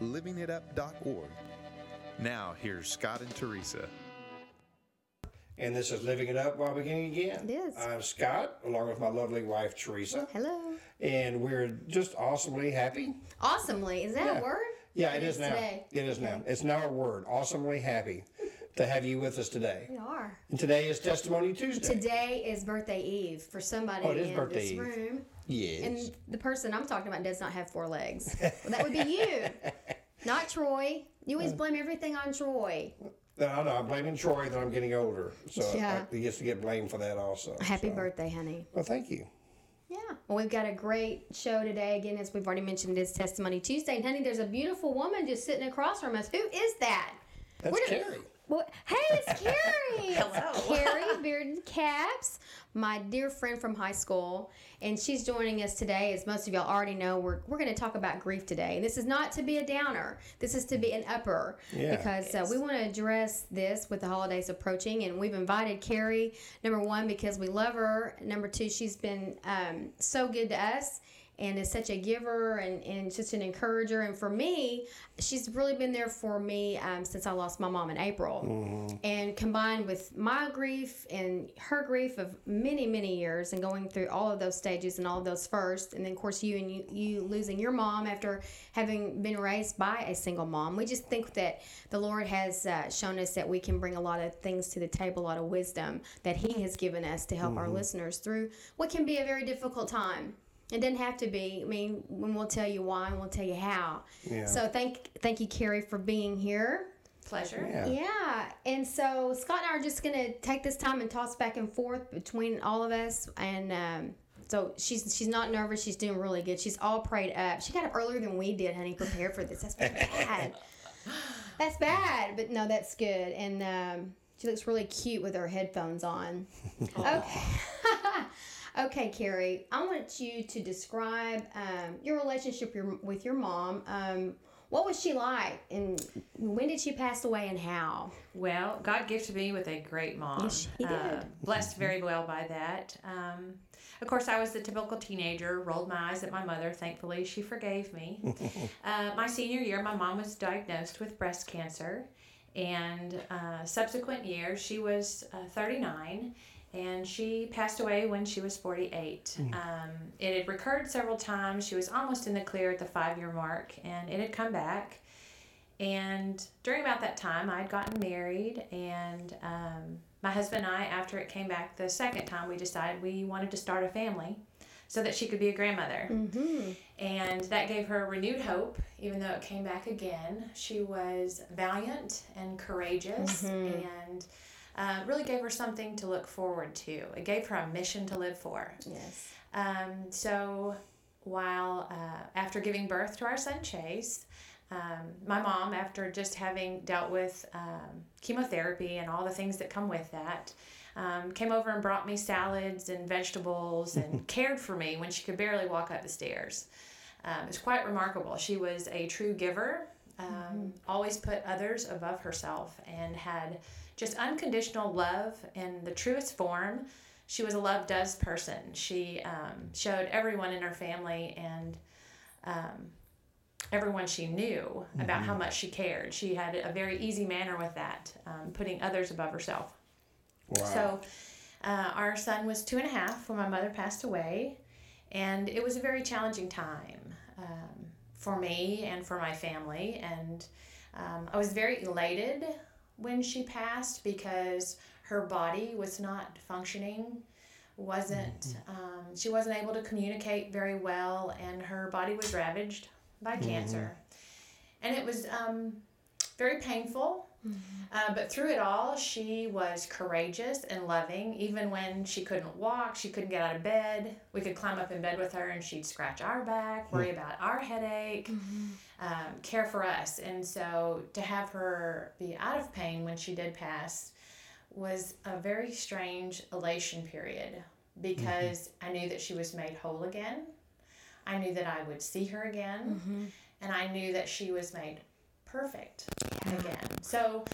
livingitup.org. Now, here's Scott and Teresa. And this is Living It Up While Beginning Again. It is. I'm Scott, along with my lovely wife, Teresa. Hello. And we're just awesomely happy. Awesomely. Is that Yeah. a word? Yeah, It it is, is now. today. It is now. It's now a word. Awesomely happy to have you with us today. We are. And today is Testimony Tuesday. Today is birthday eve for somebody Oh, it is in birthday this eve. room. Yes. And the person I'm talking about does not have four legs. Well, that would be you, not Troy. You always uh. blame everything on Troy. no, no, I'm blaming Troy that I'm getting older. So Yeah. I, he gets to get blamed for that also. Happy so. birthday, honey. Well, thank you. Yeah. Well, we've got a great show today. Again, as we've already mentioned, it's Testimony Tuesday. And, honey, there's a beautiful woman just sitting across from us. Who is that? That's Carrie. Well, hey, it's Carrie. Hello. Carrie Bearded Caps, my dear friend from high school, and she's joining us today. As most of y'all already know, we're, we're going to talk about grief today. And this is not to be a downer. This is to be an upper Yeah. because uh, we want to address this with the holidays approaching. And we've invited Carrie, number one, because we love her. Number two, she's been um, so good to us and is such a giver and, and such an encourager. And for me, she's really been there for me um, since I lost my mom in April. And combined with my grief and her grief of many, many years and going through all of those stages and all of those first, and then, of course, you and you, you losing your mom after having been raised by a single mom, we just think that the Lord has uh, shown us that we can bring a lot of things to the table, a lot of wisdom that He has given us to help our listeners through what can be a very difficult time. It doesn't have to be. I mean, when we'll tell you why and we'll tell you how. Yeah. So thank thank you, Carrie, for being here. Pleasure. Yeah. Yeah, and so Scott and I are just gonna take this time and toss back and forth between all of us, and um, so she's she's not nervous. She's doing really good. She's all prayed up. She got up earlier than we did, honey. Prepare for this. That's bad. that's bad, but no, that's good. And um, she looks really cute with her headphones on. Okay. Okay, Carrie, I want you to describe um, your relationship your, with your mom. Um, what was she like, and when did she pass away, and how? Well, God gifted me with a great mom. Yes, He did. Uh, blessed very well by that. Um, of course, I was the typical teenager, rolled my eyes at my mother. Thankfully, she forgave me. uh, my senior year, my mom was diagnosed with breast cancer. And uh, subsequent years, she was uh, 39 and she passed away when she was 48. Um, it had recurred several times. She was almost in the clear at the five year mark, and it had come back. And during about that time, I'd gotten married, and um, my husband and I, after it came back the second time, we decided we wanted to start a family so that she could be a grandmother. Mm-hmm. And that gave her renewed hope, even though it came back again. She was valiant and courageous and uh, really gave her something to look forward to. It gave her a mission to live for. Yes. Um, so while uh, after giving birth to our son Chase, um, my mom, after just having dealt with um, chemotherapy and all the things that come with that, um, came over and brought me salads and vegetables and cared for me when she could barely walk up the stairs. Um, it's quite remarkable. She was a true giver, um, always put others above herself, and had just unconditional love in the truest form. She was a love does person. She um, showed everyone in her family and um, everyone she knew about how much she cared. She had a very easy manner with that, um, putting others above herself. Wow. So, uh, our son was two and a half when my mother passed away, and it was a very challenging time um, for me and for my family. And um, I was very elated when she passed because her body was not functioning, wasn't um, she wasn't able to communicate very well, and her body was ravaged by cancer, and it was um, very painful. Uh, but through it all, she was courageous and loving. Even when she couldn't walk, she couldn't get out of bed. We could climb up in bed with her and she'd scratch our back, worry hmm. about our headache. Mm-hmm. um, care for us. And so to have her be out of pain when she did pass was a very strange elation period because mm-hmm. I knew that she was made whole again. I knew that I would see her again. And I knew that she was made perfect again. So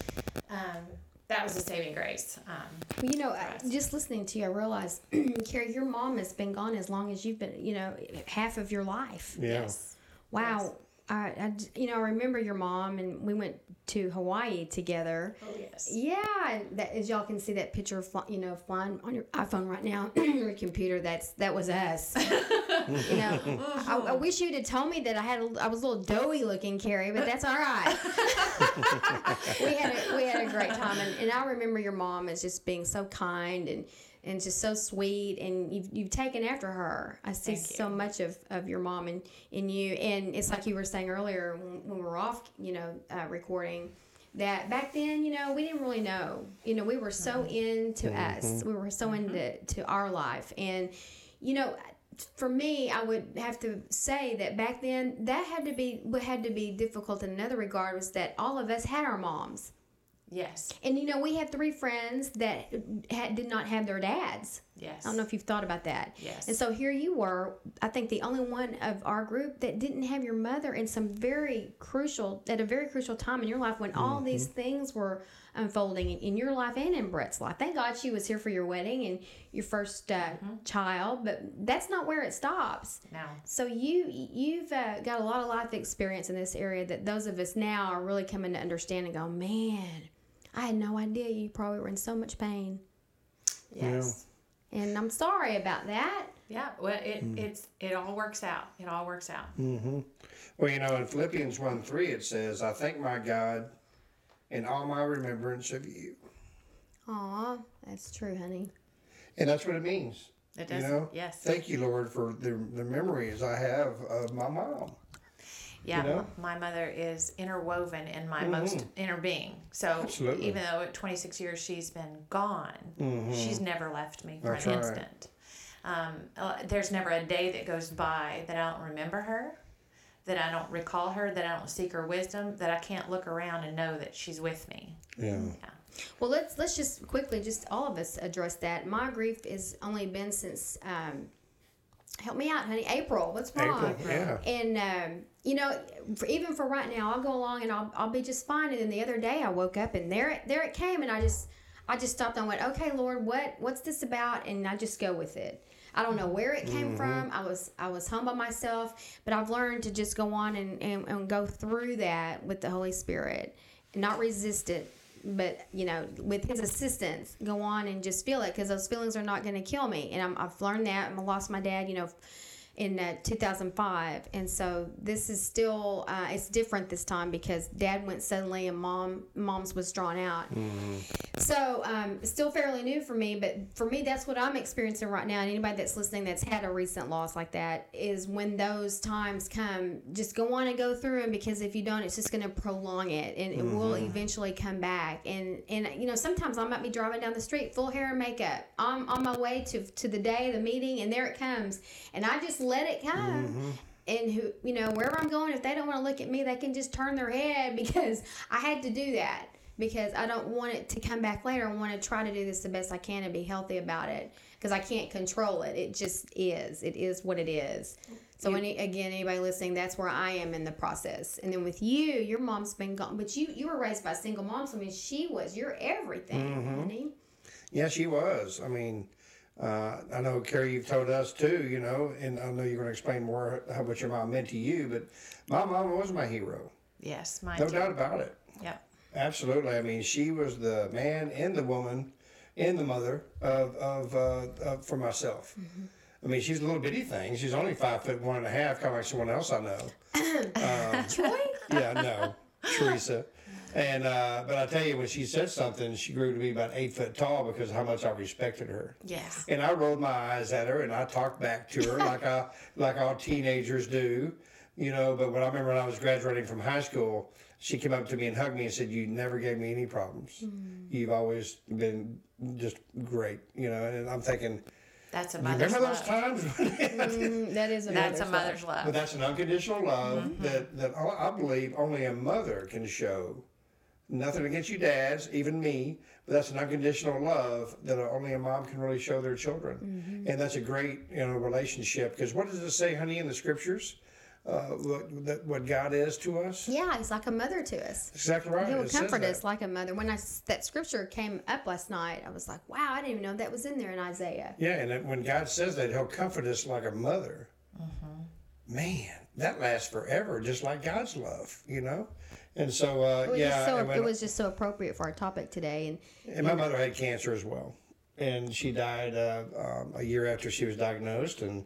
um, that was a saving grace. Um, Well, you know, I- us. just listening to you, I realized, Carrie, your mom has been gone as long as you've been, you know, half of your life. Yeah. Yes. Wow. I, I you know, I remember your mom, and we went to Hawaii together. Oh, yes. Yeah, and that as y'all can see that picture, fly, you know, flying on your iPhone right now, your computer. That's that was us. you know, I, I wish you'd have told me that I had a, I was a little doughy looking, Carrie, but that's all right. we had a, we had a great time, and, and I remember your mom as just being so kind and and just so sweet, and you've you've taken after her. I see so much of, of your mom and in you, and it's like you were saying earlier when, when we were off, you know, uh, recording that back then, you know, we didn't really know. You know, we were so mm-hmm. into us. Mm-hmm. We were so into mm-hmm. to our life. And, you know, for me, I would have to say that back then that had to be what had to be difficult in another regard was that all of us had our moms. Yes. And you know, we had three friends that had, did not have their dads. Yes. I don't know if you've thought about that. Yes. And so here you were, I think the only one of our group that didn't have your mother in some very crucial, at a very crucial time in your life when all these things were unfolding in, in your life and in Brett's life. Thank God she was here for your wedding and your first uh, child, but that's not where it stops. No. So you you've uh, got a lot of life experience in this area that those of us now are really coming to understand and go, man, I had no idea you probably were in so much pain, Yes. and I'm sorry about that. Yeah. Well, it it's it all works out. It all works out. Mm-hmm. Well, you know, in Philippians 1 3, it says, I thank my God in all my remembrance of you. Aw, that's true, honey. And that's what it means. It You does. know? Yes. Thank you, Lord, for the, the memories I have of my mom. Yeah, know? my mother is interwoven in my most inner being. So Absolutely. even though at 26 years she's been gone, she's never left me for That's an right. instant. Um, uh, there's never a day that goes by that I don't remember her, that I don't recall her, that I don't seek her wisdom, that I can't look around and know that she's with me. Yeah. Well, let's let's just quickly, just all of us address that. My grief has only been since. Um, help me out, honey. April. What's wrong? April, yeah. And um, you know, for, even for right now, I'll go along and I'll, I'll be just fine. And then the other day, I woke up and there it there it came, and I just I just stopped and went, okay, Lord, what what's this about? And I just go with it. I don't know where it came mm-hmm. from. I was I was home by myself, but I've learned to just go on and, and, and go through that with the Holy Spirit and not resist it, but you know, with His assistance, go on and just feel it because those feelings are not going to kill me. And I'm, I've learned that. I lost my dad, you know, in uh, 2005, and so this is still uh, it's different this time because Dad went suddenly and Mom Mom's was drawn out. So um, still fairly new for me, but for me, that's what I'm experiencing right now. And anybody that's listening that's had a recent loss like that is when those times come, just go on and go through them because if you don't, it's just going to prolong it and it will eventually come back. And and you know, sometimes I might be driving down the street full hair and makeup. I'm on my way to to the day, the meeting, and there it comes, and I just let it come. Mm-hmm. And who you know wherever i'm going if they don't want to look at me they can just turn their head because i had to do that because i don't want it to come back later. I want to try to do this the best i can and be healthy about it because i can't control it. It just is. It is what it is. So any, again anybody listening that's where i am in the process. And then with you your mom's been gone but you you were raised by a single mom so i mean she was. Your everything mm-hmm. honey. Yeah, she was. I mean, uh, I know, Carrie, you've told us too, you know, and I know you're going to explain more how much your mom meant to you, but my mom was my hero. Yes, mine No too. doubt about it. Yeah. Absolutely. I mean, she was the man and the woman and the mother of, of, uh, of for myself. I mean, she's a little bitty thing. She's only five foot one and a half, kind of like someone else I know. troy Yeah, no, Teresa. And uh, but I tell you, when she said something, she grew to be about eight foot tall because of how much I respected her. Yes. And I rolled my eyes at her and I talked back to her like I like all teenagers do, you know. But when I remember when I was graduating from high school, she came up to me and hugged me and said, "You never gave me any problems. You've always been just great," you know. And I'm thinking, That's a mother's remember those love. times? Mm, that is a That's a mother's love. mother's But that's an unconditional love that, that I I believe only a mother can show. Nothing against you dads, even me, but that's an unconditional love that only a mom can really show their children. And that's a great, you know, relationship. Because what does it say, honey, in the scriptures? Uh, what, that, what God is to us? Yeah, he's like a mother to us. Exactly right. He will it comfort us like a mother. When I that scripture came up last night, I was like, "Wow, I didn't even know that was in there in Isaiah." Yeah, and when God says that, He'll comfort us like a mother. Man, that lasts forever, just like God's love, you know. And so, uh, It was, yeah, just so, it was just so appropriate for our topic today. And And my mother had cancer as well, and she died uh, um, a year after she was diagnosed, and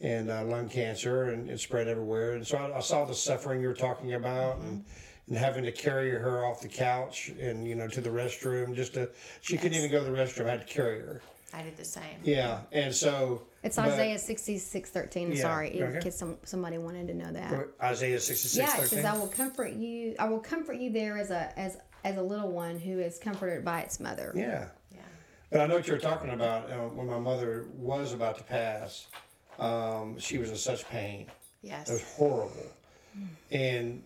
and uh, lung cancer, and it spread everywhere. And so I, I saw the suffering you were talking about, and and having to carry her off the couch and you know to the restroom just to she couldn't even go to the restroom. I had to carry her. I did the same. Yeah, and so it's but- Isaiah sixty six thirteen. Yeah, Sorry, in okay. case some, somebody wanted to know that. Isaiah sixty six Yeah, because "I will comfort you. I will comfort you there as a as as a little one who is comforted by its mother." Yeah. Yeah. But I know what you're talking about. Uh, when my mother was about to pass, um, she was in such pain. Yes. It was horrible. And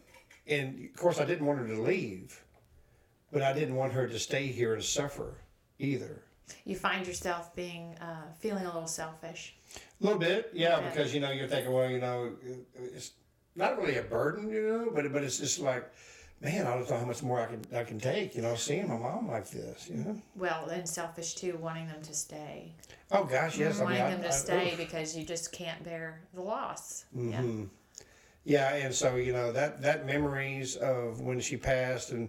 and of course I didn't want her to leave, but I didn't want her to stay here and suffer either. You find yourself being uh, feeling a little selfish. A little bit, yeah, because you know you're thinking, well, you know, it's not really a burden, you know, but but it's just like, man, I don't know how much more I can I can take, you know, seeing my mom like this, you know. Well, and selfish too, wanting them to stay. Oh gosh, yes, I wanting mean, I- them to I- stay oof. because you just can't bear the loss. Yeah. Mm-hmm. Yeah, and so you know that that memories of when she passed and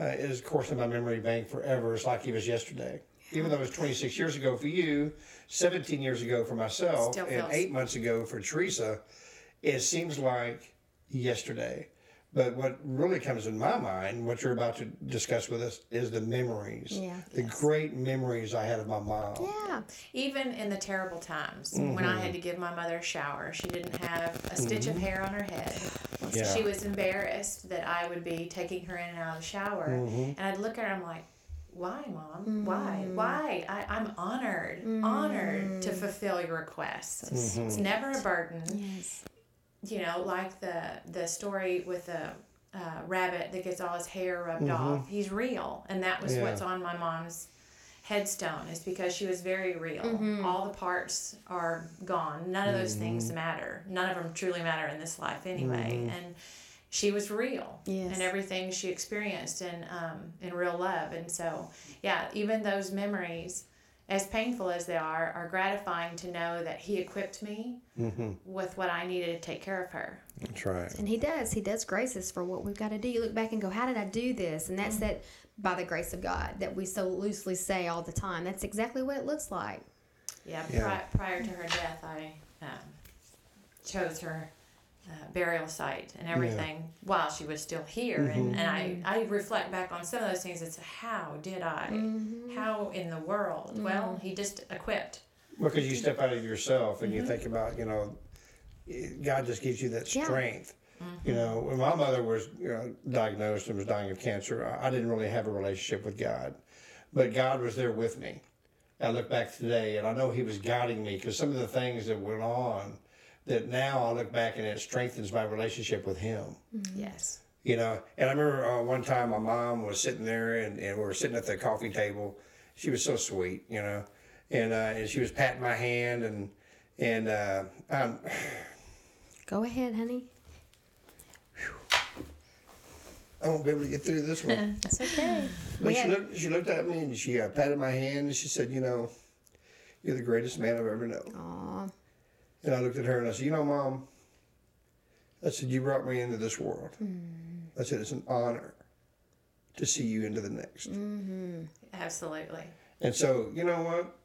uh, is of course in my memory bank forever. It's like it was yesterday, even though it was 26 years ago for you, 17 years ago for myself, Still and feels- eight months ago for Teresa. It seems like yesterday. But what really comes in my mind, what you're about to discuss with us, is the memories. Yeah. The great memories I had of my mom. Yeah. Even in the terrible times when I Mm-hmm. had to give my mother a shower, she didn't have a stitch of hair on her head. Yeah. She was embarrassed that I would be taking her in and out of the shower. Mm-hmm. And I'd look at her, I'm like, why, mom? Why? Why? I, I'm honored, honored to fulfill your requests. Mm-hmm. It's never a burden. Yes. you know, like the the story with the uh, rabbit that gets all his hair rubbed off. He's real, and that was Mm-hmm. Yeah. what's on my mom's headstone. Is because she was very real. Mm-hmm. All the parts are gone. None of those Mm-hmm. things matter. None of them truly matter in this life anyway. Mm-hmm. And she was real, Yes. and everything she experienced in um, in real love. And so, yeah, even those memories. As painful as they are, are gratifying to know that he equipped me Mm-hmm. with what I needed to take care of her. That's right. And he does. He does grace us for what we've got to do. You look back and go, How did I do this? And that's Mm-hmm. that by the grace of God that we so loosely say all the time. That's exactly what it looks like. Yeah, Yeah. Pri- prior to her death, I um, chose her uh, burial site and everything while she was still here. And, mm-hmm. and I, I reflect back on some of those things. It's how did I? Mm-hmm. How in the world? Well, mm-hmm. he just equipped. Well, Because you step out of yourself and you think about, you know, God just gives you that Yeah. strength. You know, when my mother was you know, diagnosed and was dying of cancer, I, I didn't really have a relationship with God, but God was there with me. I look back today and I know He was guiding me because some of the things that went on, that now I look back and it strengthens my relationship with Him Yes. you know. And I remember uh, one time my mom was sitting there, and, and we were sitting at the coffee table. She was so sweet, you know, and uh, and she was patting my hand, and and uh, um, Go ahead, honey. I won't be able to get through this one. That's okay. But We she had- looked, she looked at me and she uh, patted my hand and she said, you know, you're the greatest man I've ever known. Aw. And I looked at her and I said, you know, mom. I said, you brought me into this world. I said, it's an honor to see you into the next. Mm-hmm. Absolutely. And so, you know what?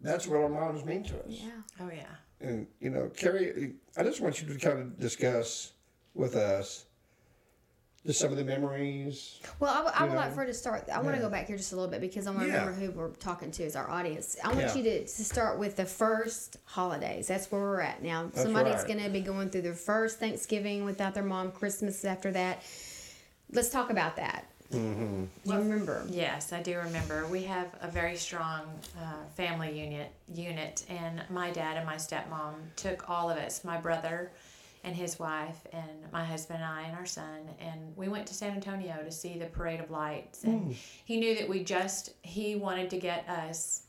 That's what our moms mean to us. Yeah. Oh, yeah. And, you know, Carrie, I just want you to kind of discuss with us just some of the memories. Well, I, w- I You would like for her to start. I want to Yeah. go back here just a little bit because I want to Yeah. remember who we're talking to as our audience. I want Yeah. you to, to start with the first holidays. That's where we're at now. Somebody's right. going to be going through their first Thanksgiving without their mom, Christmas after that. Let's talk about that. Do you remember? Yes, I do remember. We have a very strong uh, family unit unit, and my dad and my stepmom took all of us, my brother and his wife, and my husband and I and our son, and we went to San Antonio to see the Parade of Lights. And mm. he knew that we just he wanted to get us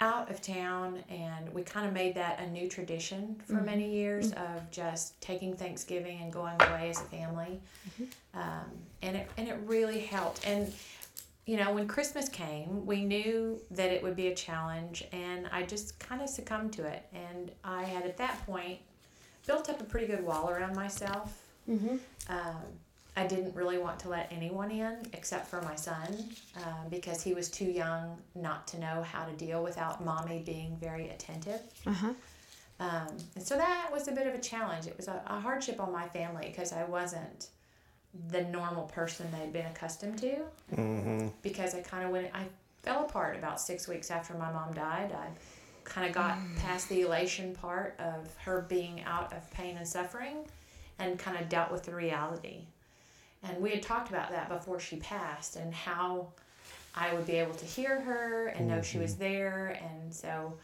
out of town, and we kind of made that a new tradition for mm-hmm. many years mm. of just taking Thanksgiving and going away as a family, mm-hmm. um, and it and it really helped. And you know, when Christmas came, we knew that it would be a challenge, and I just kind of succumbed to it. And I had at that point built up a pretty good wall around myself. Mm-hmm. Um, I didn't really want to let anyone in except for my son uh, because he was too young not to know how to deal without mommy being very attentive. Uh huh. Um, and so that was a bit of a challenge. It was a, a hardship on my family because I wasn't the normal person they'd been accustomed to. Mm-hmm. Because I kind of went, I fell apart about six weeks after my mom died. I kind of got past the elation part of her being out of pain and suffering and kind of dealt with the reality. And we had talked about that before she passed and how I would be able to hear her and know she was there. And so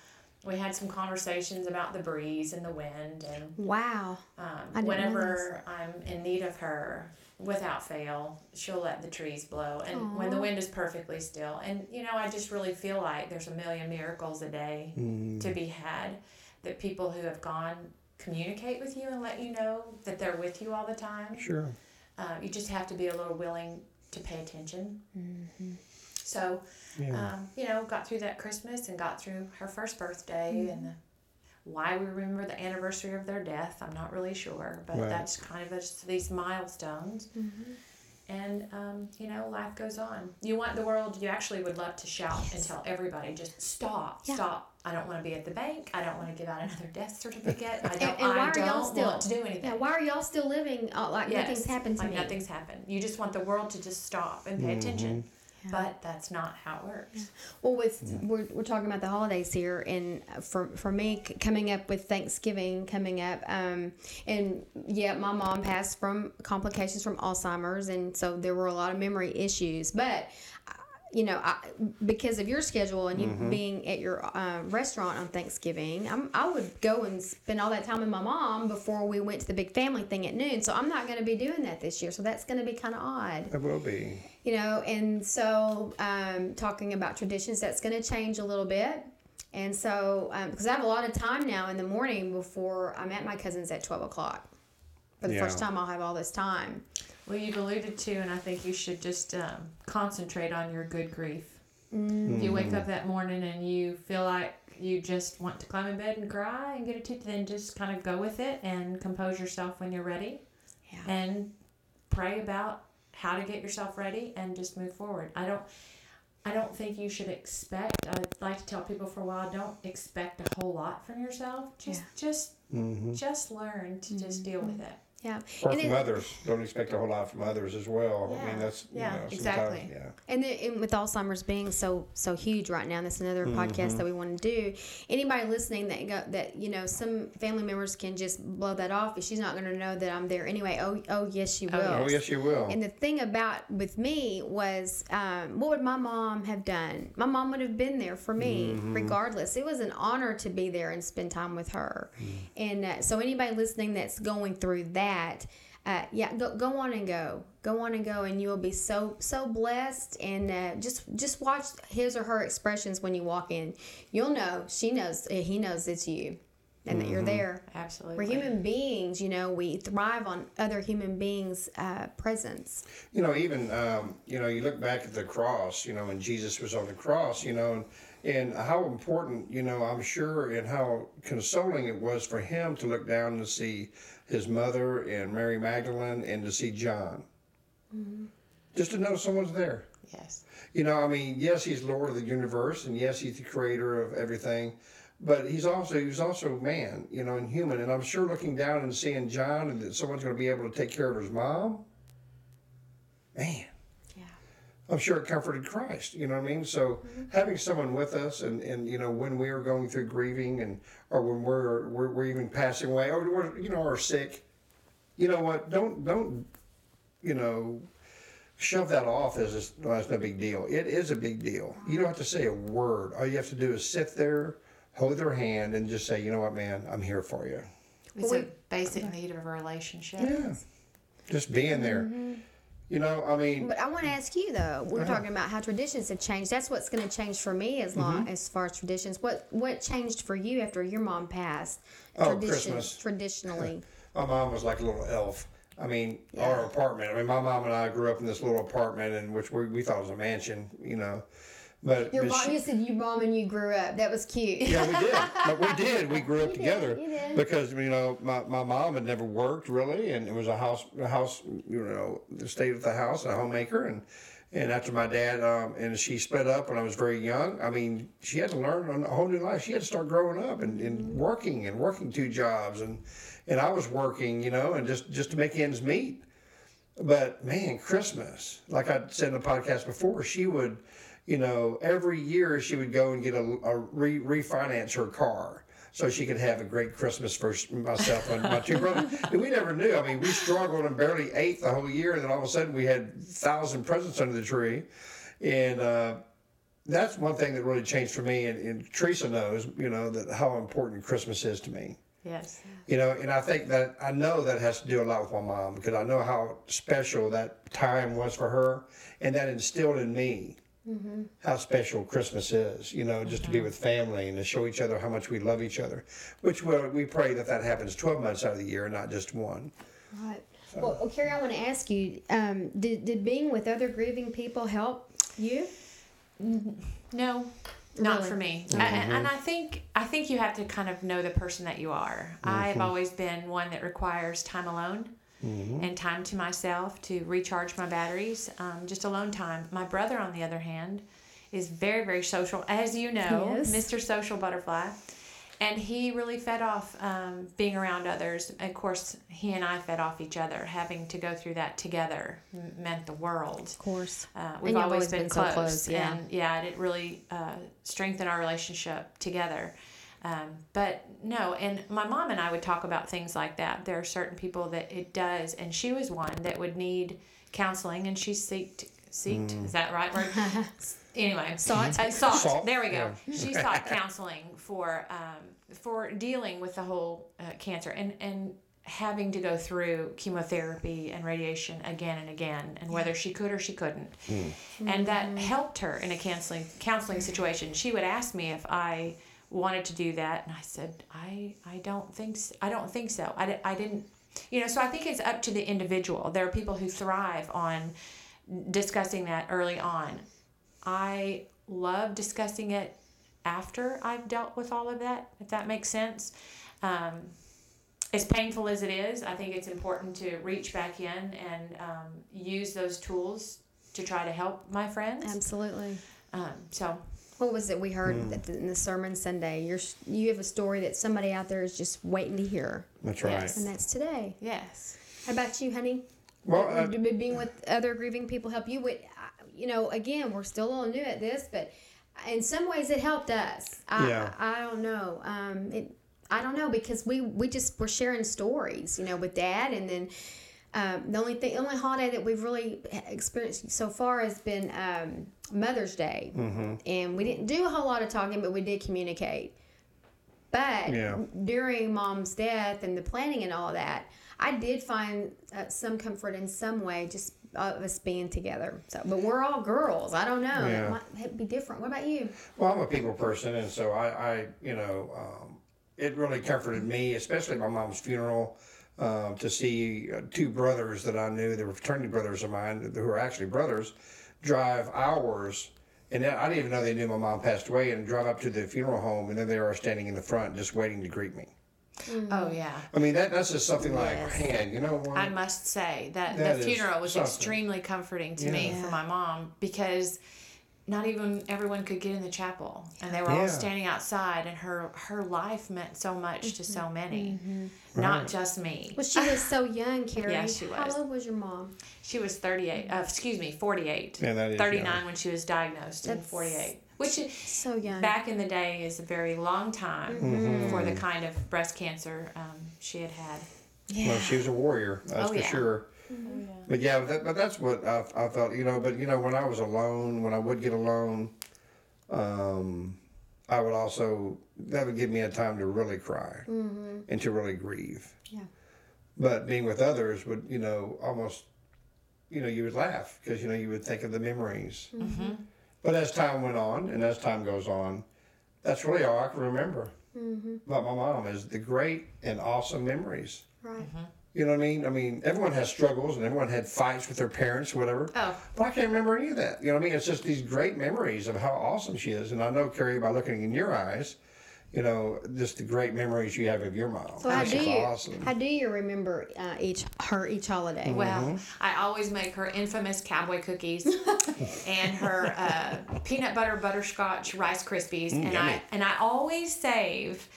we had some conversations about the breeze and the wind and Wow. um, I didn't know whenever I'm in need of her, without fail, she'll let the trees blow. And when the wind is perfectly still. And, you know, I just really feel like there's a million miracles a day to be had that people who have gone communicate with you and let you know that they're with you all the time. Sure. Uh, you just have to be a little willing to pay attention. So, Yeah. um, you know, got through that Christmas and got through her first birthday and the, why we remember the anniversary of their death, I'm not really sure, but Right. that's kind of just these milestones. And, um, you know, life goes on. You want the world, you actually would love to shout and tell everybody, just stop, Yeah. stop. I don't want to be at the bank. I don't want to give out another death certificate. I don't, And, and why I are don't y'all still want to do anything. Yeah, why are y'all still living uh, like Yes, nothing's happened to like me? nothing's happened. You just want the world to just stop and pay attention. But that's not how it works. Well, with we're, we're talking about the holidays here, and for for me, c- coming up with Thanksgiving coming up, um, and yeah, my mom passed from complications from Alzheimer's, and so there were a lot of memory issues. But you know, I, because of your schedule and you being at your uh, restaurant on Thanksgiving, I'm, I would go and spend all that time with my mom before we went to the big family thing at noon. So I'm not going to be doing that this year. So that's going to be kind of odd It will be. you know and so um, talking about traditions that's going to change a little bit and so because i have a lot of time now in the morning before i'm at my cousin's at 12 o'clock for the first time i'll have all this time Well, you've alluded to, and I think you should just um, concentrate on your good grief. Mm. If you wake up that morning and you feel like you just want to climb in bed and cry and get a tooth, then just kind of go with it and compose yourself when you're ready yeah and pray about how to get yourself ready and just move forward. I don't. I don't think you should expect. I like to tell people for a while, don't expect a whole lot from yourself. Just, just, Mm-hmm. just learn to just deal with it. Yeah Or and, from it, others. Don't expect a whole lot from others as well. I Yeah. mean, that's you Yeah, know, exactly. Yeah. and, the, and with alzheimer's being so so huge right now and that's another Mm-hmm. podcast that we want to do anybody listening that go that you know some family members can just blow that off if she's not going to know that i'm there anyway oh oh yes she will Oh yes, you will. And the thing about with me was, um, what would my mom have done? My mom would have been there for me, regardless. It was an honor to be there and spend time with her. And uh, so, anybody listening that's going through that, uh, yeah, go, go on and go, go on and go, and you will be so so blessed. And uh, just just watch his or her expressions when you walk in. You'll know she knows, he knows it's you, and that you're there. Absolutely. We're human beings, you know. We thrive on other human beings' uh, presence. you know, even um, you know, you look back at the cross, you know, when Jesus was on the cross, you know, and, and how important, you know, I'm sure, and how consoling it was for him to look down and see his mother and Mary Magdalene and to see John, mm-hmm. just to know someone's there. Yes. You know, I mean, yes, he's Lord of the universe, and yes, he's the creator of everything, but he's also he's also man, you know, and human. And I'm sure looking down and seeing John, and that someone's going to be able to take care of his mom. Man. I'm sure it comforted Christ. You know what I mean? So mm-hmm. having someone with us, and, and you know, when we are going through grieving, and or when we're we're, we're even passing away, or we're you know are sick, you know what? Don't don't you know shove that off as it's, well, it's no big deal. It is a big deal. You don't have to say a word. All you have to do is sit there, hold their hand, and just say, you know what, man, I'm here for you. It's a basic need of a relationship. Yeah. Just being there. Mm-hmm. You know, I mean, But I want to ask you though. We're talking about how traditions have changed. That's what's going to change for me as long mm-hmm. as far as traditions. What what changed for you after your mom passed? Oh, Christmas. Traditionally. my mom was like a little elf. I mean, Yeah. our apartment. I mean, my mom and I grew up in this little apartment, in which we, we thought was a mansion. You know, but, Your but mom, she- you said your mom and you grew up. That was cute. Yeah, we did. But we did. We grew up You did, together you did. because you know my, my mom had never worked really, and it was a house a house you know stayed at the house a homemaker and. And after my dad um, and she split up when I was very young, I mean, she had to learn a whole new life. She had to start growing up and, and working and working two jobs, and and I was working, you know, and just just to make ends meet. But man, Christmas, like I said in the podcast before, she would, you know, every year she would go and get a, a re, refinance her car so she could have a great Christmas for myself and my two brothers. And we never knew. I mean, we struggled and barely ate the whole year, and then all of a sudden we had thousand presents under the tree, and. Uh, that's one thing that really changed for me, and, and Teresa knows, you know, that how important Christmas is to me. Yes. You know, and I think that I know that has to do a lot with my mom because I know how special that time was for her, and that instilled in me Mm-hmm. how special Christmas is. You know, just to be mm-hmm. with family and to show each other how much we love each other. Which we we pray that that happens twelve months out of the year, not just one. Right. Well, well, Carrie, I want to ask you: um, Did did being with other grieving people help you? No, not Really? for me. A- And, mm-hmm. and I think I think you have to kind of know the person that you are. I've always been one that requires time alone and time to myself to recharge my batteries. Um, just alone time. My brother, on the other hand, is very very social, as you know, Yes. Mr. Social Butterfly. And he really fed off um, being around others. Of course, he and I fed off each other. Having to go through that together m- meant the world. Of course. Uh, we've always, always been, been so close, close, yeah. and yeah, it really uh, strengthened our relationship together. Um, but no, and my mom and I would talk about things like that. There are certain people that it does, and she was one that would need counseling, and she seeked seeked. Is that right word? anyway, Sought. Uh, sought. Sought, There we go. yeah. She sought counseling for um, for dealing with the whole uh, cancer and and having to go through chemotherapy and radiation again and again, and whether she could or she couldn't, and that helped her in a counseling counseling situation. She would ask me if I wanted to do that, and I said I I don't think so. I don't think so. I, I didn't. You know, so I think it's up to the individual. There are people who thrive on discussing that early on. I love discussing it after I've dealt with all of that, if that makes sense. Um, as painful as it is, I think it's important to reach back in and um, use those tools to try to help my friends. Absolutely. Um, so, What was it we heard at the, in the sermon Sunday? You're you have a story that somebody out there is just waiting to hear, That's right. Yes. and that's today. yes. How about you, honey? Well, Did- uh, being with other grieving people help you? With, you know, again, we're still a little new at this, but in some ways, it helped us. I, Yeah. I, I don't know. Um, it, I don't know because we we just were sharing stories, you know, with Dad, and then um, the only thing, the only holiday that we've really experienced so far has been um, Mother's Day, Mm-hmm. and we didn't do a whole lot of talking, but we did communicate. But Yeah. during mom's death and the planning and all that, I did find uh, some comfort in some way just of us being together. So, but we're all girls. I don't know. Yeah. It might be different. What about you? Well, I'm a people person, and so I, I you know, um, it really comforted me, especially at my mom's funeral, um, to see uh, two brothers that I knew, they were fraternity brothers of mine, who were actually brothers, drive hours. And I didn't even know they knew my mom passed away, and drive up to the funeral home, and then they are standing in the front, just waiting to greet me. Oh, yeah. I mean, that that's just something Yes. like, man, you know what? I must say that, That the funeral was something. extremely comforting to me Yeah. for my mom because not even everyone could get in the chapel and they were Yeah. all standing outside and her her life meant so much to so many Mm-hmm. Not just me Well, she was so young, Carrie. Yes, she was. How was. old was your mom? she was 38 uh, excuse me 48 Yeah, that is 39 young. when she was diagnosed and 48 which is- So young. back in the day is a very long time Mm-hmm. for the kind of breast cancer um, she had had yeah. Well, she was a warrior, that's Oh, for yeah. sure. But yeah, that, but that's what I, I thought, you know. But you know, when I was alone, when I would get alone, um, I would also that would give me a time to really cry mm-hmm. and to really grieve. Yeah. But being with others would, you know, almost, you know, you would laugh because you know you would think of the memories. Mm-hmm. Mm-hmm. But as time went on, and as time goes on, that's really all I can remember about my mom is the great and awesome memories. Right. You know what I mean? I mean, everyone has struggles and everyone had fights with their parents, or whatever. Oh. But I can't remember any of that. You know what I mean? It's just these great memories of how awesome she is. And I know, Carrie, by looking in your eyes, you know, just the great memories you have of your mom. So how do you awesome. how do you remember uh, each her each holiday? Well, I always make her infamous cowboy cookies and her uh, peanut butter butterscotch Rice Krispies, and I and I always save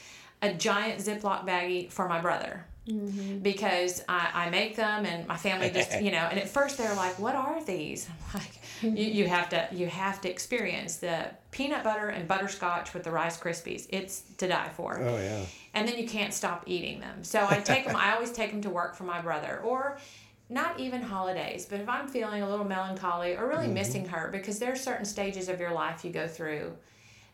a giant Ziploc baggie for my brother. Mm-hmm. Because I, I make them and my family just you know and at first they're like what are these I'm like mm-hmm. you, you have to you have to experience the peanut butter and butterscotch with the Rice Krispies it's to die for oh, yeah. and then you can't stop eating them. So I take them. I always take them to work for my brother, or not even holidays. But if I'm feeling a little melancholy or really mm-hmm. missing her, because there are certain stages of your life you go through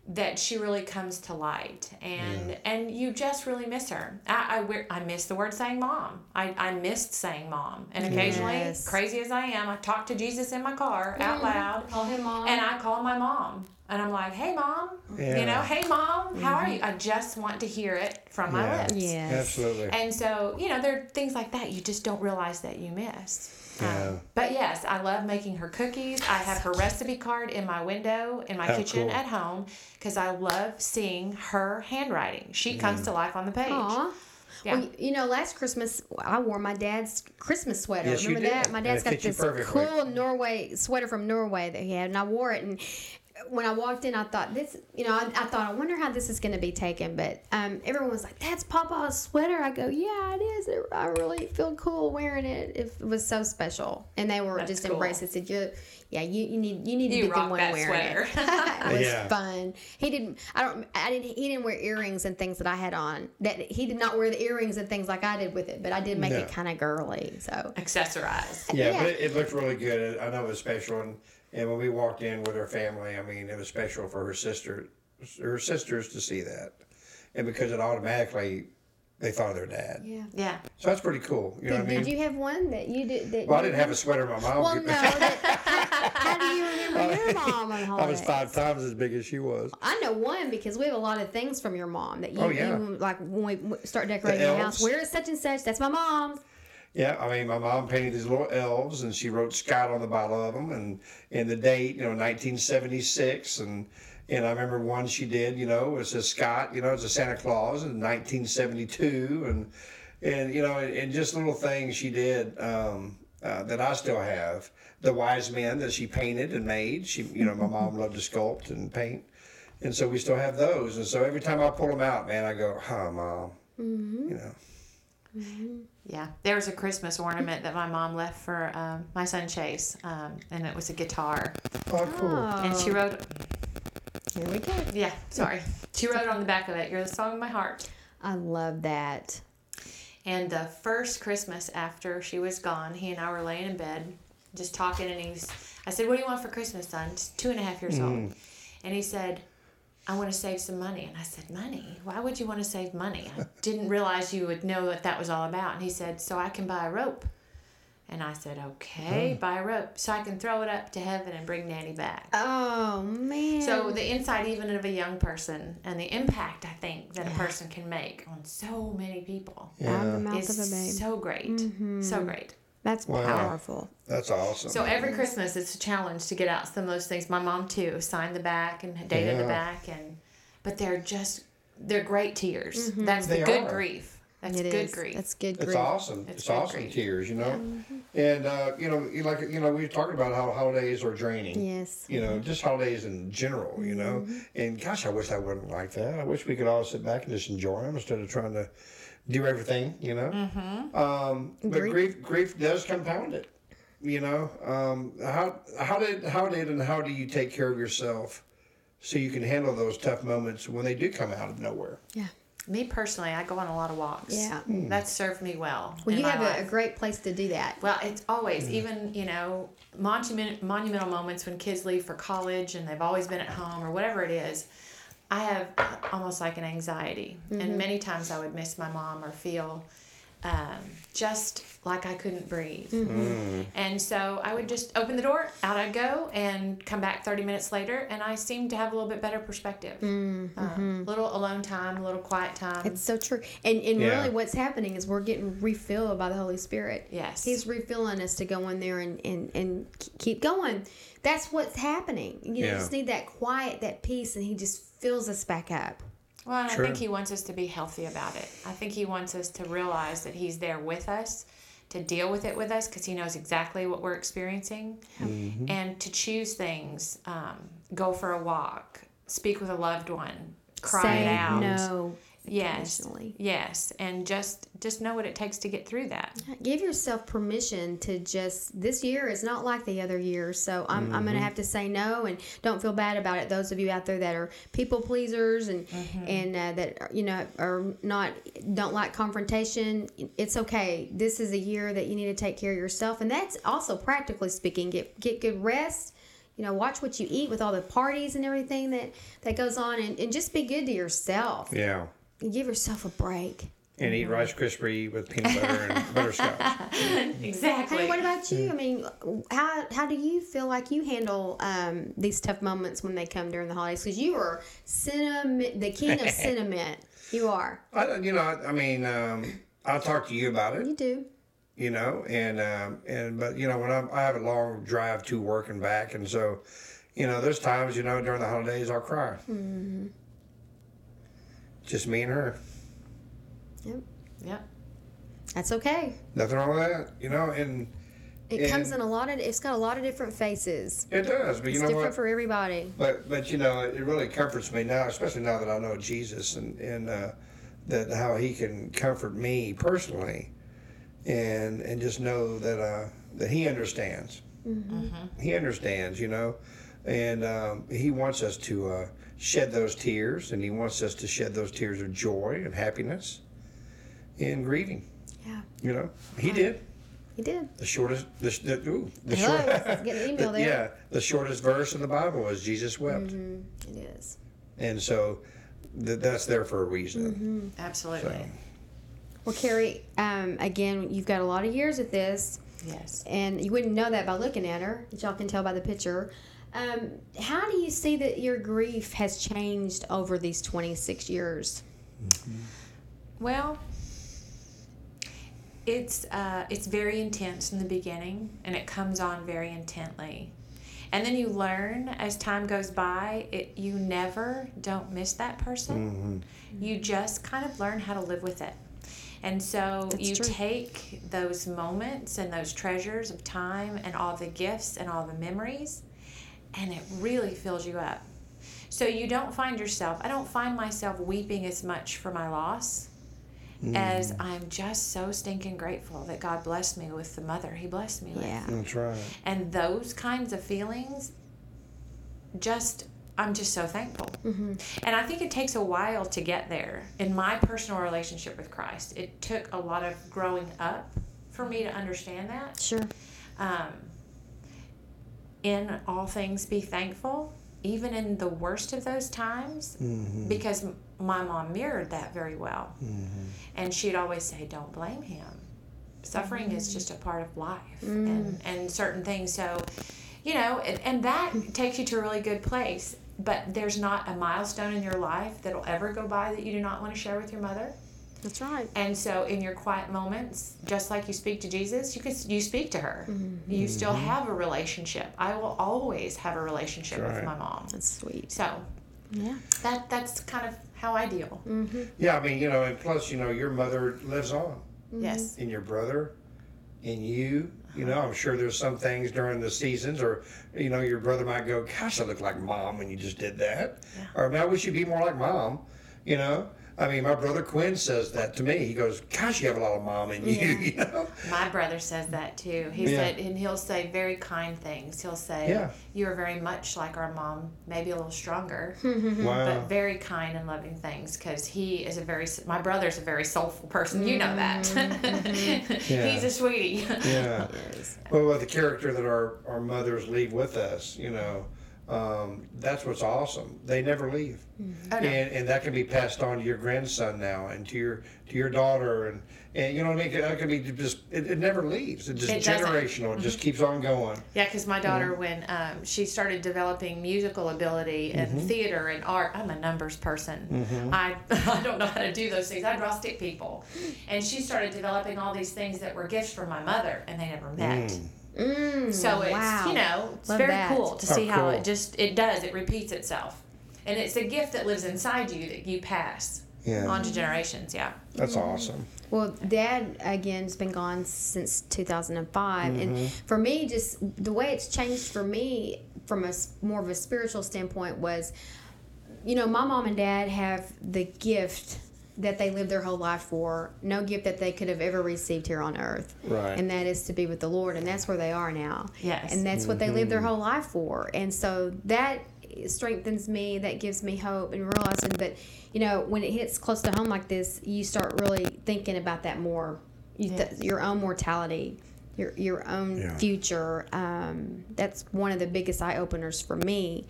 that she really comes to light, and and you just really miss her. I I, I miss the word saying mom. I I missed saying mom, and occasionally, Yes. crazy as I am, I talk to Jesus in my car out loud. Call him mom. And I call my mom. And I'm like, hey, mom. You know, hey, mom, how are mm-hmm. you? I just want to hear it from my Yeah. lips. yes. Absolutely. And so, you know, there are things like that you just don't realize that you miss. Um, but yes, I love making her cookies. I have her recipe card in my window in my How kitchen cool. at home because I love seeing her handwriting. She comes to life on the page. Aw. Yeah. Well, you know, last Christmas I wore my dad's Christmas sweater. Yes, you Remember that? My dad's got this cool Norway sweater from Norway that he had, and I wore it. And when I walked in, I thought this, you know, I, I thought I wonder how this is going to be taken. But um, everyone was like, "That's Papa's sweater." I go, "Yeah, it is. It, I really feel cool wearing it. It was so special." And they were That's just cool. embraced. They said, "You." Yeah, you, you need you need to You be the one that wearing sweater. it. it was Yeah. fun. He didn't. I don't. I didn't. He didn't wear earrings and things that I had on. That he did not wear the earrings and things like I did with it. But I did make No. it kind of girly. So Accessorized. Yeah, Yeah. but it, it looked really good. I know it was special, and, and when we walked in with her family, I mean, it was special for her sister, her sisters to see that, and because it automatically they thought of their dad. yeah. Yeah. So that's pretty cool. You know Did, what I mean? did you have one that you did? That well, I didn't have a sweater my mom. Well, no. That, how, how do you remember your mom on I was five times as big as she was. I know one because we have a lot of things from your mom that you, Oh, yeah. you like when we start decorating the house. Where is such and such? That's my mom's. Yeah, I mean, my mom painted these little elves, and she wrote Scott on the bottom of them, and and the date, you know, 1976, and and I remember one she did, you know, it says Scott, you know, it's a Santa Claus in 1972, and and you know, and, and just little things she did um, uh, that I still have. The wise men that she painted and made. She, you know, my mom loved to sculpt and paint, and so we still have those. And so every time I pull them out, man, I go, "Huh, mom," you know. Yeah, there was a Christmas ornament that my mom left for um, my son Chase, um, and it was a guitar. Oh, cool. And she wrote, here we go. yeah, sorry, she wrote on the back of it, "You're the song of my heart." I love that. And the first Christmas after she was gone, he and I were laying in bed, just talking, and he's, I said, "What do you want for Christmas, son?" He's two and a half years old, and he said, "I want to save some money." And I said, "Money? Why would you want to save money?" I didn't realize you would know what that was all about. And he said, "So I can buy a rope." And I said, "Okay, hmm. buy a rope, so I can throw it up to heaven and bring Nanny back." Oh man. So the insight even of a young person and the impact I think that a person can make on so many people Yeah. mouth is of a babe. so great. Mm-hmm. So great. That's Wow. powerful. That's awesome. So every Christmas it's a challenge to get out some of those things. My mom too signed the back and dated the back and but they're just they're great tears. That's the good are. grief. That's It good is. grief. That's good It's awesome. It's It's, awesome grief. tears, you know. And uh, you know, like you know, we were talking about how holidays are draining. Yes. You know, just holidays in general. You know, and gosh, I wish I wasn't like that. I wish we could all sit back and just enjoy them instead of trying to do everything. You know. Um, but Grief. grief, grief does compound it. You know, um, how how did how did and how do you take care of yourself so you can handle those tough moments when they do come out of nowhere? Yeah. me personally, I go on a lot of walks. Yeah. That's served me well. Well, you have a, a great place to do that. Well, it's always even you know monument monumental moments when kids leave for college and they've always been at home or whatever it is. I have uh, almost like an anxiety, and mm-hmm. many times I would miss my mom or feel um, just like I couldn't breathe. Mm-hmm. Mm. And so I would just open the door, out I'd go, and come back 30 minutes later, and I seemed to have a little bit better perspective. A little alone time, a little quiet time. It's so true. And and Yeah. really what's happening is we're getting refilled by the Holy Spirit. Yes. He's refilling us to go in there and, and, and keep going. That's what's happening. You Yeah. just need that quiet, that peace, and he just fills us back up. Well, and Sure. I think he wants us to be healthy about it. I think he wants us to realize that he's there with us, to deal with it with us, because he knows exactly what we're experiencing, and to choose things, um, go for a walk, speak with a loved one, cry Say it out. no. Yes, yes, and just just know what it takes to get through that. Give yourself permission to just this year is not like the other years, so I'm, I'm gonna have to say no and don't feel bad about it. Those of you out there that are people pleasers and and uh, that you know are not don't like confrontation, it's okay. This is a year that you need to take care of yourself, and that's also practically speaking. Get get good rest. You know, watch what you eat with all the parties and everything that that goes on, and, and just be good to yourself. Yeah. And give yourself a break. And eat Rice Krispie with peanut butter and butterscotch. Exactly. Hey, what about you? I mean, how how do you feel like you handle um, these tough moments when they come during the holidays? Because you are sentiment, the king of cinnamon. You are. I, you know, I, I mean, um, I'll talk to you about it. You do. you know, and um, and but you know when I'm, I have a long drive to work and back, and so, you know, there's times you know during the holidays I'll cry. Mm-hmm. Just me and her. Yep. Yeah. That's okay. Nothing wrong with that, you know, and It comes in a lot of. It's got a lot of different faces. it does. But It's you know different what? for everybody. But but you know, it really comforts me now, especially now that I know Jesus and and uh, that how He can comfort me personally, and and just know that uh, that He understands. Mm-hmm. He understands, you know, and um, He wants us to uh, shed those tears, and He wants us to shed those tears of joy and happiness, and grieving. Yeah, You know, He did he did. the shortest. The, sh- the, ooh, the Hello, short, getting an email there. yeah, the shortest verse in the Bible was Jesus wept. Mm-hmm. It is. And so th- that's there for a reason. Absolutely. Well, Carrie, um, again, you've got a lot of years at this. Yes. and you wouldn't know that by looking at her, but y'all can tell by the picture. Um, how do you see that your grief has changed over these 26 years? Well, it's uh, it's very intense in the beginning, and it comes on very intently, and then you learn as time goes by. It you never don't miss that person. You just kind of learn how to live with it, and so That's you true. take those moments and those treasures of time and all the gifts and all the memories, and it really fills you up. So you don't find yourself. I don't find myself weeping as much for my loss as I'm just so stinking grateful that God blessed me with the mother He blessed me with. Yeah. That's right. And those kinds of feelings, just, I'm just so thankful. And I think it takes a while to get there. In my personal relationship with Christ, it took a lot of growing up for me to understand that. Sure. Um, in all things, be thankful, even in the worst of those times, mm-hmm. because my mom mirrored that very well. Mm-hmm. And she'd always say, Don't blame him. Suffering is mm-hmm. just a part of life mm. and, and certain things. So, you know, and, and that takes you to a really good place. But there's not a milestone in your life that'll ever go by that you do not want to share with your mother. That's right. And so, in your quiet moments, just like you speak to Jesus, you can you speak to her. Mm-hmm. You still mm-hmm. have a relationship. I will always have a relationship That's with my mom. That's sweet. So Yeah. that that's kind of how I deal. Mm-hmm. Yeah, I mean, you know, and plus, you know, your mother lives on, Yes. and your brother, and you. You know, I'm sure there's some things during the seasons, or you know, your brother might go, "Gosh, I look like mom when you just did that," or "Man, I wish you'd be more like mom." You know, I mean, my brother Quinn says that to me. He goes, "Gosh, you have a lot of mom in you." You know. My brother says that too. He Yeah. said, and he'll say very kind things. He'll say, Yeah. "You are very much like our mom, maybe a little stronger, mm-hmm. Wow. but very kind and loving things." Because he is a very, my brother's a very soulful person. You know that. Mm-hmm. Yeah. He's a sweetie. Yeah. Well, with the character that our, our mothers leave with us, you know, um, that's what's awesome. They never leave, no. and and that can be passed on to your grandson now, and to your to your daughter, and and you know what I mean. That can be just it, it never leaves. It just It doesn't. Mm-hmm. generational. It just keeps on going. Yeah, because my daughter, when um, she started developing musical ability and Mm-hmm. theater and art, I'm a numbers person. I I don't know how to do those things. I draw stick people, and she started developing all these things that were gifts from my mother, and they never met. Mm, Mm, so it's wow. you know it's Love very that. cool to Oh, see how cool. it just it does it repeats itself, and it's a gift that lives inside you that you pass Yeah, on to generations. Yeah. that's mm. awesome. Well, Dad again has been gone since 2005, and mm-hmm. for me, just the way it's changed for me from a more of a spiritual standpoint was, you know, my mom and Dad have the gift that they lived their whole life for. No gift that they could have ever received here on earth, Right. and that is to be with the Lord, and that's where they are now. Yes. and that's what they lived their whole life for, and so that strengthens me. That gives me hope, and realizing that you know, when it hits close to home like this, you start really thinking about that more. You th- Yes. your own mortality, your your own Yeah. future. Um, that's one of the biggest eye openers for me.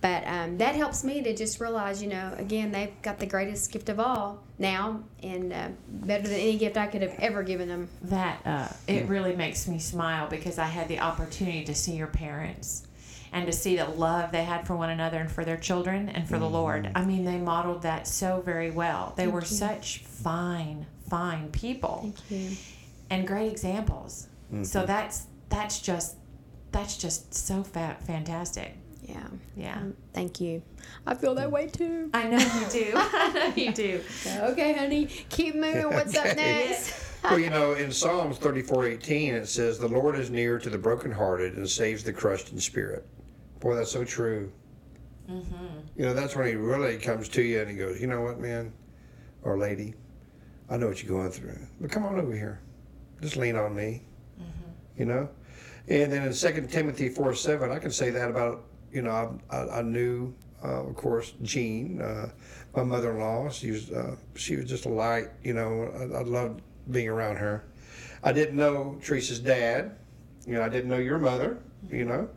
But um, that helps me to just realize, you know, again, they've got the greatest gift of all now, and uh, better than any gift I could have ever given them. That uh, it really makes me smile because I had the opportunity to see your parents and to see the love they had for one another and for their children and for the Lord. I mean, they modeled that so very well. They were such fine, fine people Thank you. and great examples. Mm-hmm. So that's that's just that's just so fa- fantastic. Yeah. Yeah. Um, thank you. I feel that way too. I know you do. I know you do. Okay, honey, keep moving. What's up next? well, you know, in Psalms thirty-four eighteen, it says, "The Lord is near to the brokenhearted and saves the crushed in spirit." Boy, that's so true. You know, that's when He really comes to you and He goes, "You know what, man, or lady, I know what you're going through, but come on over here, just lean on me." You know, and then in Second Timothy four seven, I can say that about you know I, I, I knew, uh, of course, Jean. Uh, my mother-in-law. She was uh, she was just a light. You know, I, I loved being around her. I didn't know Teresa's dad. You know, I didn't know your mother. You know,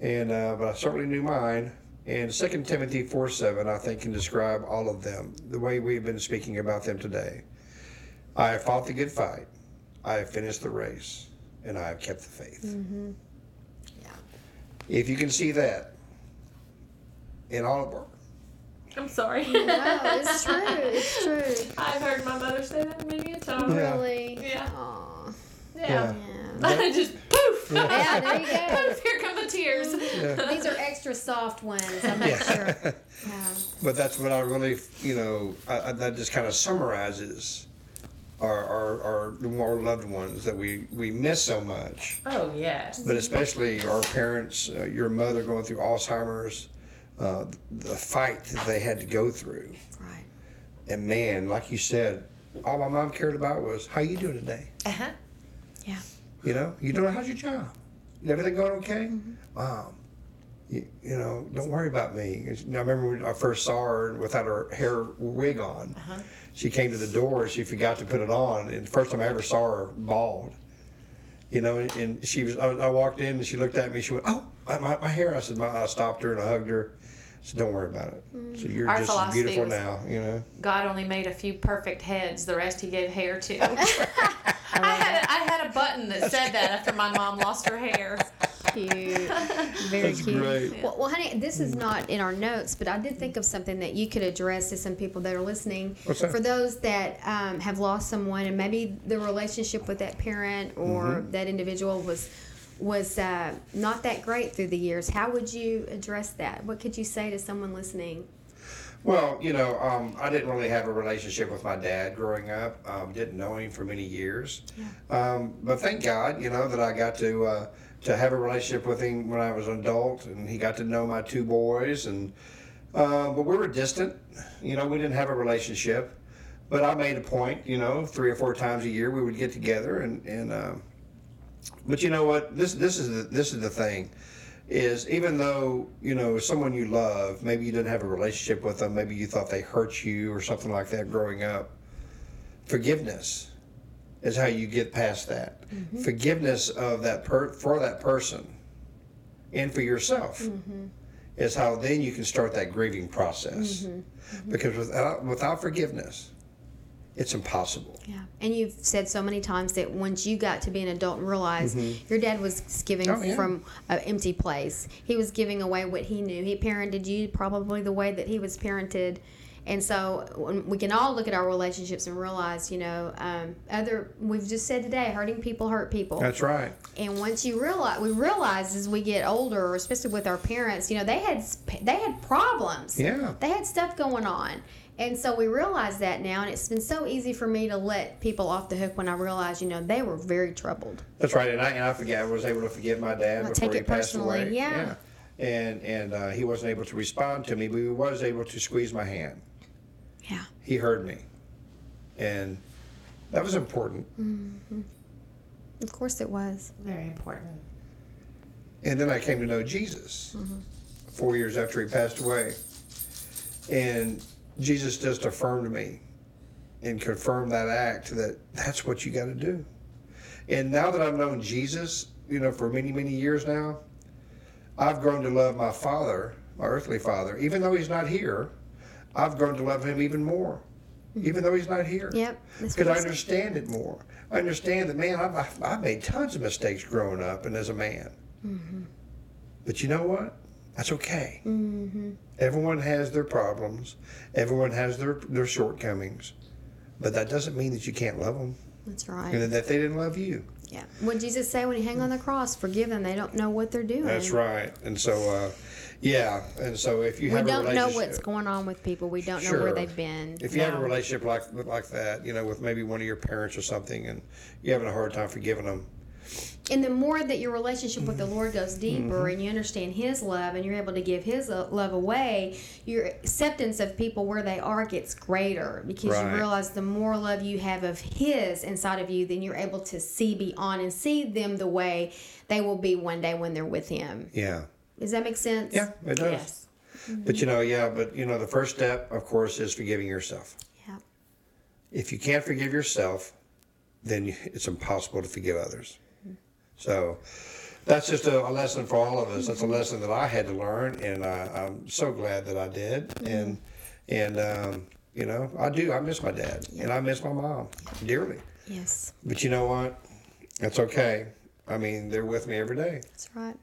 and uh, but I certainly knew mine. And Second Timothy four seven, I think, can describe all of them the way we've been speaking about them today. I have fought the good fight. I have finished the race, and I have kept the faith. Yeah. If you can see that in all of I'm sorry. no, it's true. It's true. I've heard my mother say that many a time. Yeah. Really? Yeah. Aw. Yeah. Yeah. just poof. Yeah, there you go. poof. Here come the tears. These are extra soft ones. I'm not Yeah. sure. Yeah. But that's what I really, you know, I, I, that just kind of summarizes our, our, our, our loved ones that we, we miss so much. Oh yes. But especially our parents, uh, your mother going through Alzheimer's, uh, the fight that they had to go through. Right. And man, like you said, all my mom cared about was, how you doing today? Uh huh. Yeah. You know, you doing, how's your job? Everything going okay? Mom, you, you know, don't worry about me. I remember when I first saw her without her hair wig on. Uh-huh. She came to the door, she forgot to put it on, and the first time I ever saw her bald. You know, and, and she was, I, I walked in and she looked at me, she went, oh, my, my, my hair. I said, my, I stopped her and I hugged her. I said, don't worry about it. So you're Our just as philosophy beautiful was- now, you know? God only made a few perfect heads. The rest He gave hair to. I had I had a button that said that after my mom lost her hair. Cute. Very That's cute. great. Well, well, honey, this is not in our notes, but I did think of something that you could address to some people that are listening. What's that? For those that um, have lost someone and maybe the relationship with that parent or Mm-hmm. that individual was was uh, not that great through the years, how would you address that? What could you say to someone listening? Well, you know, um, I didn't really have a relationship with my dad growing up. Um, didn't know him for many years. Um, but thank God, you know, that I got to uh, to have a relationship with him when I was an adult, and he got to know my two boys. And uh, but we were distant. You know, we didn't have a relationship. but I made a point, you know, three or four times a year we would get together and and. But you know what? This this is the this is the thing, is even though you know someone you love, maybe you didn't have a relationship with them, maybe you thought they hurt you or something like that growing up. Forgiveness is how you get past that. Mm-hmm. Forgiveness of that per for that person, and for yourself, mm-hmm. is how then you can start that grieving process. Mm-hmm. Because without without forgiveness, it's impossible. Yeah. And you've said so many times that once you got to be an adult and realized your dad was giving Mm-hmm. Oh, yeah. from an empty place, he was giving away what he knew. He parented you probably the way that he was parented. And so we can all look at our relationships and realize, you know, um, other, we've just said today, hurting people hurt people. That's right. And once you realize, we realize as we get older, especially with our parents, you know, they had they had problems. Yeah. They had stuff going on. And so we realize that now, and it's been so easy for me to let people off the hook when I realized, you know, they were very troubled. That's right, and I and I forget I was able to forgive my dad I before take he it passed personally, away. yeah. And and uh, he wasn't able to respond to me, but he was able to squeeze my hand. Yeah. He heard me, and that was important. Of course it was. Very important. And then I came to know Jesus four years after he passed away, and Jesus just affirmed me and confirmed that act that that's what you got to do. And now that I've known Jesus, you know, for many many years now, I've grown to love my father, my earthly father, even though he's not here. I've grown to love him even more, even though he's not here. Yep. Because I understand it more. I understand that, man, I've, I've- I've made tons of mistakes growing up and as a man. But you know what? That's okay. Everyone has their problems. Everyone has their, their shortcomings. But that doesn't mean that you can't love them That's right. and that they didn't love you. Yeah. What Jesus say when he hung on the cross? Forgive them. They don't know what they're doing. That's right. And so, uh, yeah. And so if you We have a don't know what's going on with people. We don't know where they've been. if you have a relationship like like that, you know, with maybe one of your parents or something, and you're having a hard time forgiving them, And the more that your relationship with the Mm-hmm. Lord goes deeper and you understand His love and you're able to give His love away, your acceptance of people where they are gets greater because Right. you realize the more love you have of His inside of you, then you're able to see beyond and see them the way they will be one day when they're with Him. yeah, Does that make sense? yeah, it does. Yes. But you know, yeah, but you know, the first step, of course, is forgiving yourself. Yeah. If you can't forgive yourself, then it's impossible to forgive others. So that's just a, a lesson for all of us. That's a lesson that I had to learn, and I, I'm so glad that I did. And and um, you know, I do. I miss my dad, and I miss my mom dearly. Yes. But you know what? That's okay. I mean, they're with me every day. That's right.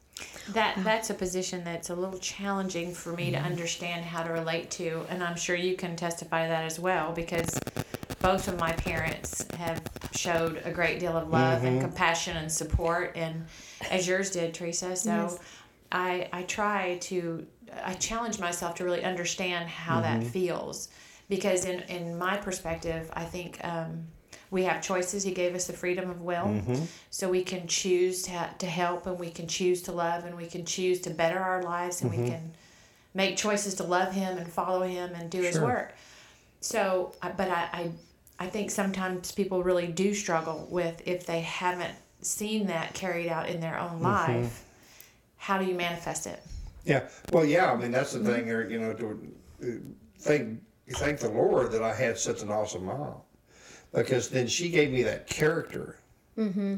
That that's a position that's a little challenging for me to understand how to relate to, and I'm sure you can testify to that as well because both of my parents have showed a great deal of love and compassion and support, and as yours did, Teresa. So Yes. I I try to I challenge myself to really understand how that feels because in in my perspective, I think. Um, we have choices. He gave us the freedom of will, mm-hmm. so we can choose to, to help, and we can choose to love, and we can choose to better our lives, and we mm-hmm. can make choices to love Him and follow Him and do His work. So, but I, I, I think sometimes people really do struggle with if they haven't seen that carried out in their own mm-hmm. life. How do you manifest it? Yeah. Well, yeah. I mean, that's the thing. Or you know, to uh, thank thank the Lord that I had such an awesome mom, because then she gave me that character. Mm-hmm.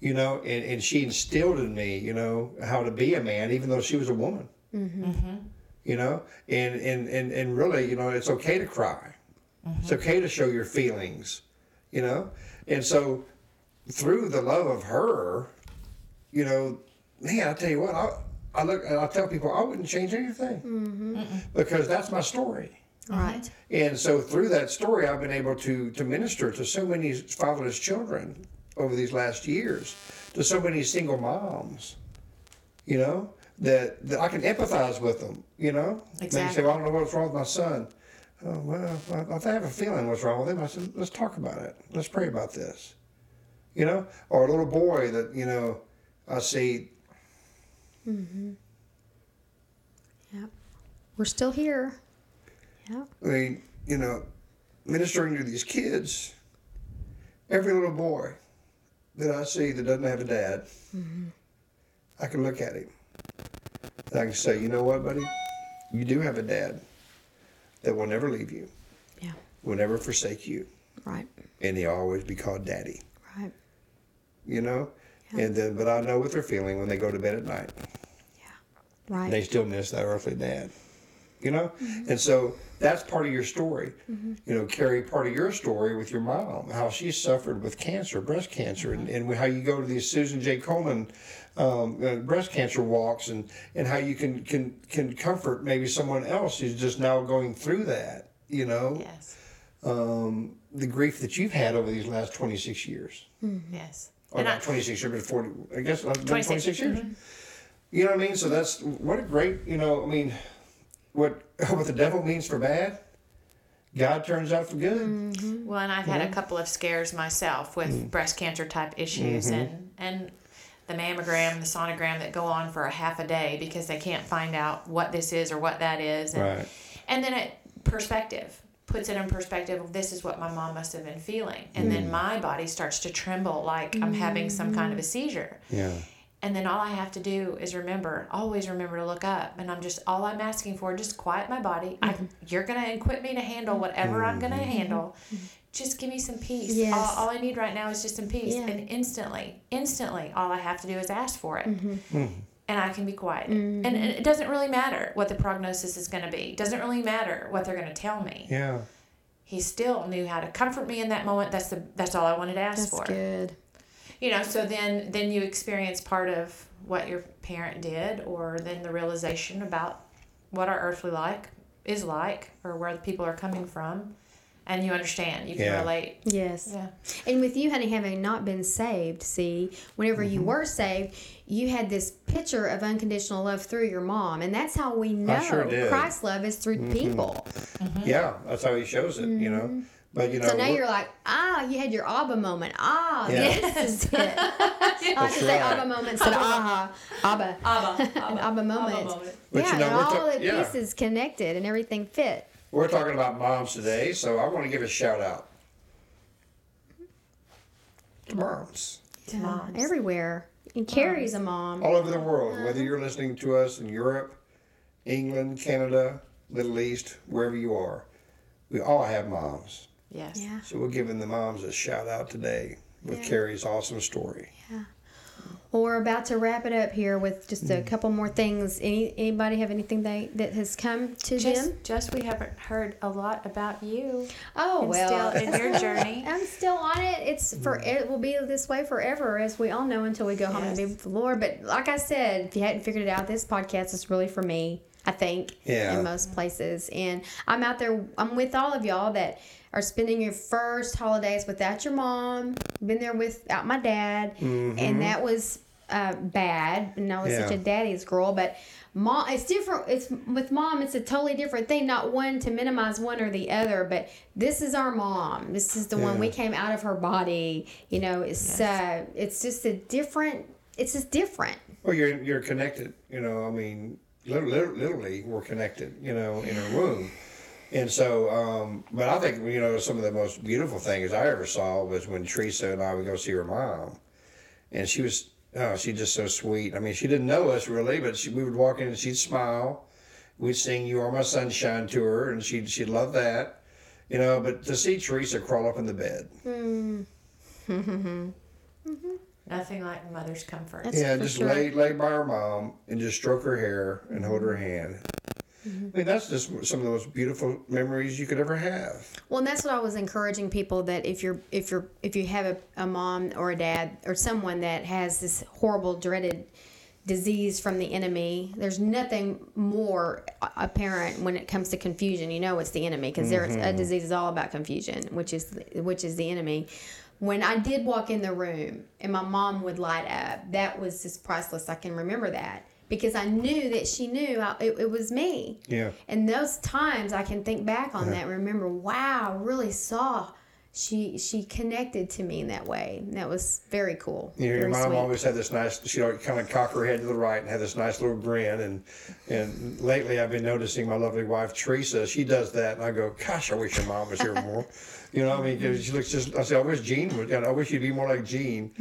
You know, and, and she instilled in me, you know, how to be a man, even though she was a woman. Mm-hmm. You know, and, and and and really, you know, it's okay to cry. It's okay to show your feelings. You know, and so through the love of her, you know, man, I tell you what, I, I look and I tell people I wouldn't change anything because that's my story. Uh-huh. Right. And so through that story, I've been able to to minister to so many fatherless children over these last years, to so many single moms, you know, that, that I can empathize with them, you know. They say, well, I don't know what's wrong with my son. Oh, well, I, I have a feeling what's wrong with him. I said, let's talk about it. Let's pray about this, you know. Or a little boy that, you know, I see mm-hmm. Yeah. We're still here. Yeah. I mean, you know, ministering to these kids, every little boy that I see that doesn't have a dad, mm-hmm. I can look at him and I can say, you know what, buddy? You do have a dad that will never leave you, Yeah. will never forsake you, Right. and he'll always be called daddy. Right. You know? And then, but I know what they're feeling when they go to bed at night. Yeah. Right. they still miss their earthly dad. You know? Mm-hmm. And so that's part of your story. You know, Carrie, part of your story with your mom, how she suffered with cancer, breast cancer, and, and how you go to these Susan G. Komen um, uh, breast cancer walks, and, and how you can, can, can comfort maybe someone else who's just now going through that, you know? Yes. Um, the grief that you've had over these last 26 years. Yes. Or And I- not 26 years, but 40, I guess, uh, 26. 26 years. You know what I mean? So that's what a great, you know, I mean, what what the devil means for bad, God turns out for good. Mm-hmm. Well, and I've had a couple of scares myself with mm. breast cancer type issues and mm-hmm. and the mammogram, the sonogram that go on for a half a day because they can't find out what this is or what that is. And, Right. and then it perspective puts it in perspective this is what my mom must have been feeling. And then mm. my body starts to tremble like I'm having some kind of a seizure. Yeah. And then all I have to do is remember, always remember to look up. And I'm just all I'm asking for, just quiet my body. I, mm-hmm. you're gonna equip me to handle whatever I'm gonna mm-hmm. handle. Mm-hmm. Just give me some peace. Yes. All, all I need right now is just some peace. Yeah. And instantly, instantly, all I have to do is ask for it. Mm-hmm. And I can be quiet. And, and it doesn't really matter what the prognosis is going to be. It doesn't really matter what they're going to tell me. Yeah. He still knew how to comfort me in that moment. That's the that's all I wanted to ask That's for good. You know so then then you experience part of what your parent did or then the realization about what our earthly like is like or where the people are coming from and you understand you can Yeah. relate Yes. yeah And with you, honey, having not been saved, see, whenever you Mm-hmm. were saved, you had this picture of unconditional love through your mom. And that's how we know sure. Mm-hmm. Christ's love is through people. Yeah. That's how he shows it, you know. But, you know, So now you're like, ah, you had your Abba moment. Ah, Yeah. this is it. I like to say right. Abba moment instead of aha. Abba. Abba, An Abba moment. But yeah, you know, and all ta- the yeah. pieces connected and everything fit. we're talking about moms today, so I want to give a shout out to moms Yeah, moms. Everywhere. And Carrie's a mom. all over the world, whether you're listening to us in Europe, England, Canada, Middle East, wherever you are. We all have moms. Yes Yeah. So we're giving the moms a shout out today with Carrie's awesome story. Yeah. Well, we're about to wrap it up here with just Mm. a couple more things. Any anybody have anything they that has come to just them? just we haven't heard a lot about you Oh and well, still in your journey I'm still on it. It's for Mm. it will be this way forever, as we all know, until we go home and be with the Lord. But like I said, if you hadn't figured it out, this podcast is really for me. I think Yeah. in most places, and I'm out there. I'm with all of y'all that are spending your first holidays without your mom. Been there without my dad, and that was uh, bad. And I was such a daddy's girl, but. Mom, it's different. It's with mom. It's a totally different thing. Not one to minimize one or the other, but this is our mom. This is the one we came out of her body. You know, it's uh, it's just a different. It's just different. Well, you're you're connected. You know, I mean, literally, literally we're connected. You know, in her womb. And so, um, but I think you know some of the most beautiful things I ever saw was when Teresa and I would go see her mom, and she was oh she's just so sweet. I mean, she didn't know us really, but she, we would walk in and she'd smile. We'd sing "You Are My Sunshine" to her, and she'd she'd love that. You know, but to see Teresa crawl up in the bed, nothing like mother's comfort That's yeah, just sure. lay lay by her mom and just stroke her hair and hold her hand. Mm-hmm. I mean, that's just some of the most beautiful memories you could ever have. Well, and that's what I was encouraging people that if you're if you're if you have a, a mom or a dad or someone that has this horrible dreaded disease from the enemy, there's nothing more apparent when it comes to confusion. You know, it's the enemy because there's a mm-hmm. disease is all about confusion, which is which is the enemy. When I did walk in the room and my mom would light up, that was just priceless. I can remember that because I knew that she knew I, it, it was me. Yeah. And those times I can think back on that and remember, wow, I really saw she she connected to me in that way. And that was very cool. You know, your mom sweet. always had this nice. She'd kind of cock her head to the right and had this nice little grin. And and lately, I've been noticing my lovely wife Teresa. She does that, and I go, "Gosh, I wish your mom was here more." You know, what I mean, she looks just. I say, I wish Jean would. I wish you'd be more like Jean.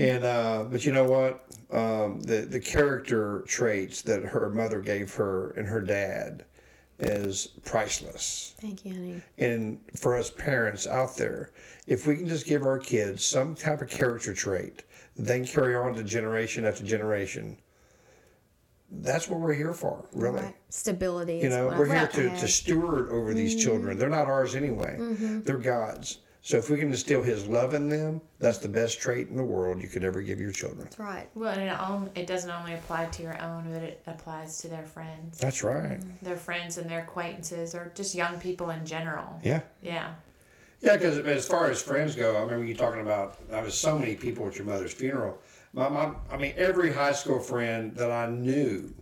And uh, but you know what? Um, the the character traits that her mother gave her and her dad is priceless. Thank you, honey. And for us parents out there, if we can just give our kids some type of character trait, then carry on to generation after generation. That's what we're here for, really. Right. Stability. You know, we're here to, to steward over these mm-hmm. children. They're not ours anyway. Mm-hmm. They're God's. So if we can instill His love in them, that's the best trait in the world you could ever give your children. That's right. Well, and it, on, it doesn't only apply to your own, but it applies to their friends, That's right. Mm-hmm. their friends and their acquaintances, or just young people in general. Yeah. Yeah. Yeah, because as far as friends go, I remember you talking about. I was so many people at your mother's funeral. My mom, I mean, every high school friend that I knew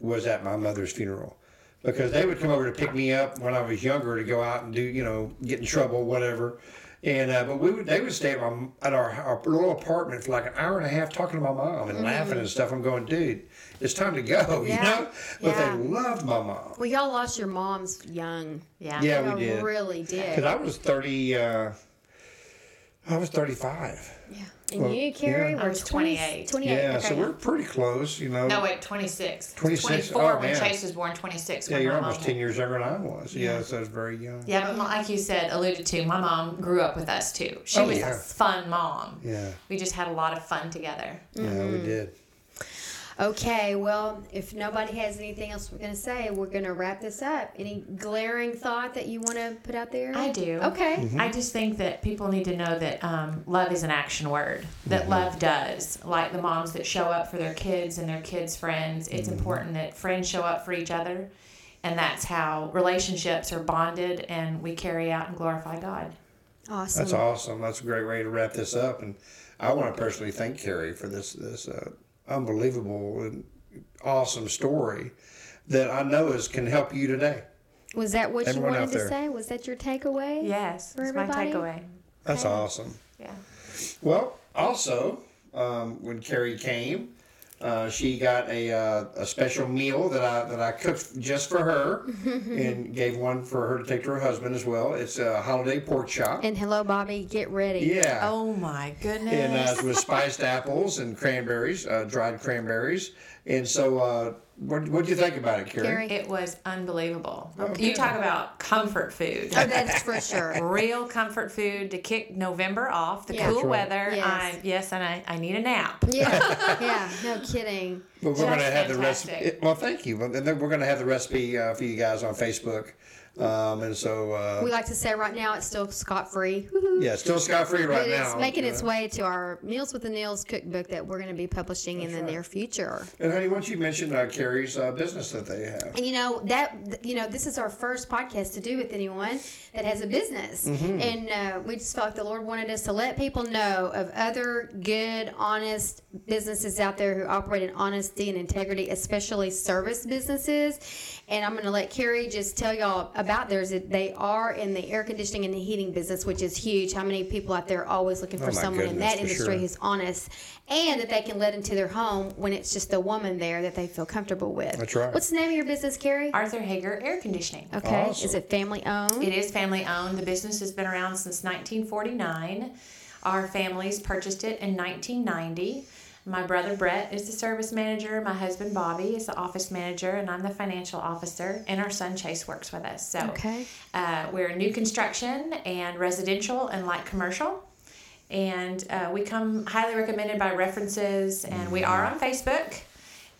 was at my mother's funeral because they would come over to pick me up when I was younger to go out and do, you know, get in trouble, whatever. And uh, but we would they would stay at my at our, our little apartment for like an hour and a half talking to my mom and laughing and stuff. I'm going, dude, it's time to go, Yeah. you know. But Yeah. they loved my mom. Well, y'all lost your moms young. Yeah. Yeah, we did. really did. Because I was thirty. Uh, I was thirty-five. yeah. And Well, you, Carrie, yeah. Were was 28. 28. Yeah, okay. so we're pretty close, you know. No, wait, 26. 26? 24 Oh, when man. Chase was born, 26 yeah, when you're my almost mom ten years younger than I was. Yeah, so I was very young. Yeah, but like you said, alluded to, my mom grew up with us too. She Oh, was yeah. a fun mom. Yeah, We just had a lot of fun together. yeah, Mm-hmm. we did. Okay, well, if nobody has anything else we're going to say, we're going to wrap this up. Any glaring thought that you want to put out there? I do. Okay. Mm-hmm. I just think that people need to know that um, love is an action word. That Mm-hmm. love does. Like the moms that show up for their kids and their kids' friends, it's Mm-hmm. important that friends show up for each other. And that's how relationships are bonded and we carry out and glorify God. Awesome. That's awesome. That's a great way to wrap this up. And I want to personally thank Carrie for this this uh, unbelievable and awesome story that I know is can help you today. Was that what Everyone you wanted to say? Was that your takeaway? Yes, For that's my takeaway. That's Okay. awesome. Yeah. Well, also, um, when Carrie came, uh, she got a, uh, a special meal that I that I cooked just for her, and gave one for her to take to her husband as well. It's a holiday pork chop. And hello, Bobby. Get ready. Yeah. Oh my goodness. and uh, with spiced apples and cranberries, uh, dried cranberries. And so, uh, what what do you think about it, Carrie? Carrie? It was unbelievable. Okay. You talk about comfort food. Oh, that's for sure. Real comfort food to kick November off, the Yeah. cool right. weather. Yes. I, yes, and I, I need a nap. Yeah. yeah. No kidding. But we're going to Just have the recipe. Well, thank you. Well, then we're going to have the recipe uh, for you guys on Facebook. Um, and so, uh, We like to say right now it's still scot free. yeah, still scot free right but now. it's making its way to our Meals with the Nails cookbook that we're going to be publishing in the near future. And honey, why don't you mention uh, Carrie's uh, business that they have? And you know that you know this is our first podcast to do with anyone that has a business, Mm-hmm. and uh, we just felt like the Lord wanted us to let people know of other good, honest businesses out there who operate in honesty and integrity, especially service businesses. And I'm going to let Carrie just tell y'all about theirs. They are in the air conditioning and the heating business, which is huge. How many people out there are always looking Oh, for my someone in that industry sure. who's honest, and that they can let into their home when it's just the woman there that they feel comfortable with. That's right. What's the name of your business, Carrie? Arthur Hager Air Conditioning. Okay. Awesome. Is it family owned? It is family owned. The business has been around since 1949. Our families purchased it in 1990. My brother Brett is the service manager. My husband Bobby is the office manager, and I'm the financial officer. And our son Chase works with us. So Okay. uh, we're new construction and residential and light commercial. And uh, we come highly recommended by references, and we are on Facebook.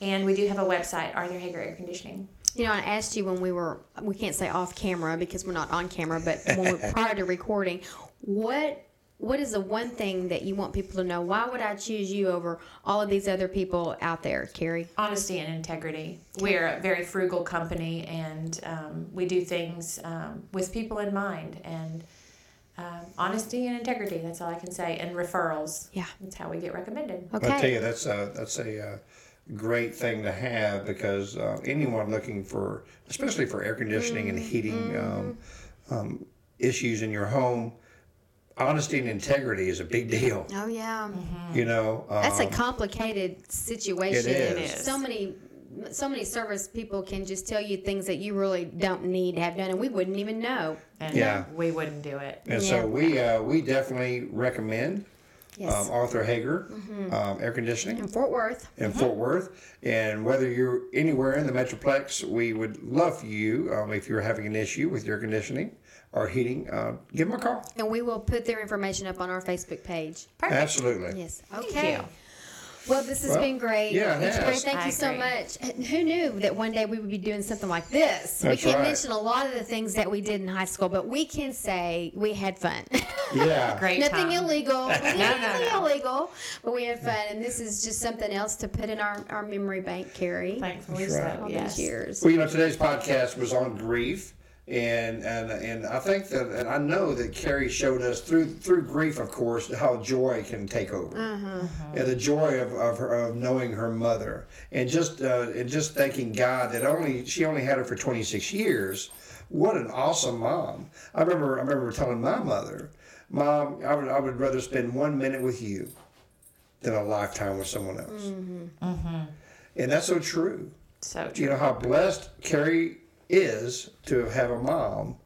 And we do have a website, Arthur Hager Air Conditioning. You know, I asked you when we were, we can't say off camera because we're not on camera, but when we, prior to recording, what what is the one thing that you want people to know? Why would I choose you over all of these other people out there, Carrie? honesty and integrity. We're a very frugal company, and um, we do things um, with people in mind. And um, honesty and integrity. That's all I can say. And referrals. Yeah. That's how we get recommended. Okay. I tell you, that's a, that's a uh, great thing to have because uh, anyone looking for, especially for air conditioning and heating um, um, issues in your home, honesty and integrity is a big deal. Oh yeah, You know, that's a um, complicated situation. It and. So many, so many service people can just tell you things that you really don't need to have done, and we wouldn't even know. And Yeah. we wouldn't do it. and Yeah. so we uh, we definitely recommend Yes, um, Arthur Hager um, air conditioning. in Fort Worth. in Fort Worth. And whether you're anywhere in the Metroplex, we would love you, um, if you're having an issue with your conditioning or heating, uh, give them a call. And we will put their information up on our Facebook page. Perfect. Absolutely. Yes. Thank Okay. you. Well, this has Well, been great. yeah, it has. Thank I you so much. Who knew that one day we would be doing something like this? That's we can't right. mention a lot of the things that we did in high school, but we can say we had fun. Yeah. Great Nothing time. illegal. We didn't no, anything no. illegal, but we had fun, and this is just something else to put in our, our memory bank, Carrie. Thankfully That's right. so. All Yes. these years. Well, you know, today's podcast was on grief. And, and and I think that and I know that Carrie showed us through through grief, of course, how joy can take over, mm-hmm. and the joy of, of her of knowing her mother, and just uh, and just thanking God that only she only had her for 26 years. What an awesome mom! I remember I remember telling my mother, "Mom, I would I would rather spend one minute with you than a lifetime with someone else," mm-hmm. Mm-hmm. and that's so true. So true. you know how blessed Carrie is to have a mom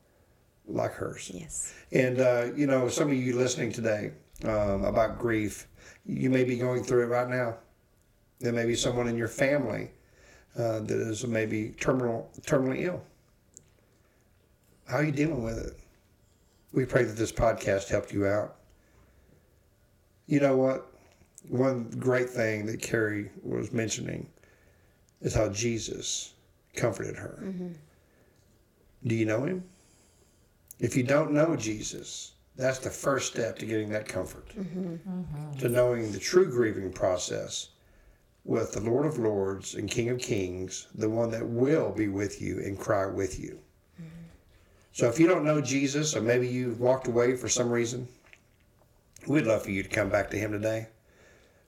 like hers. Yes. And uh, you know, some of you listening today um, about grief, you may be going through it right now. There may be someone in your family uh, that is maybe terminal, terminally ill. How are you dealing with it? We pray that this podcast helped you out. You know what? One great thing that Carrie was mentioning is how Jesus comforted her. Do you know him? If you don't know Jesus, that's the first step to getting that comfort, mm-hmm. to knowing the true grieving process with the Lord of Lords and King of Kings, the one that will be with you and cry with you. Mm-hmm. So if you don't know Jesus, or maybe you've walked away for some reason, we'd love for you to come back to Him today.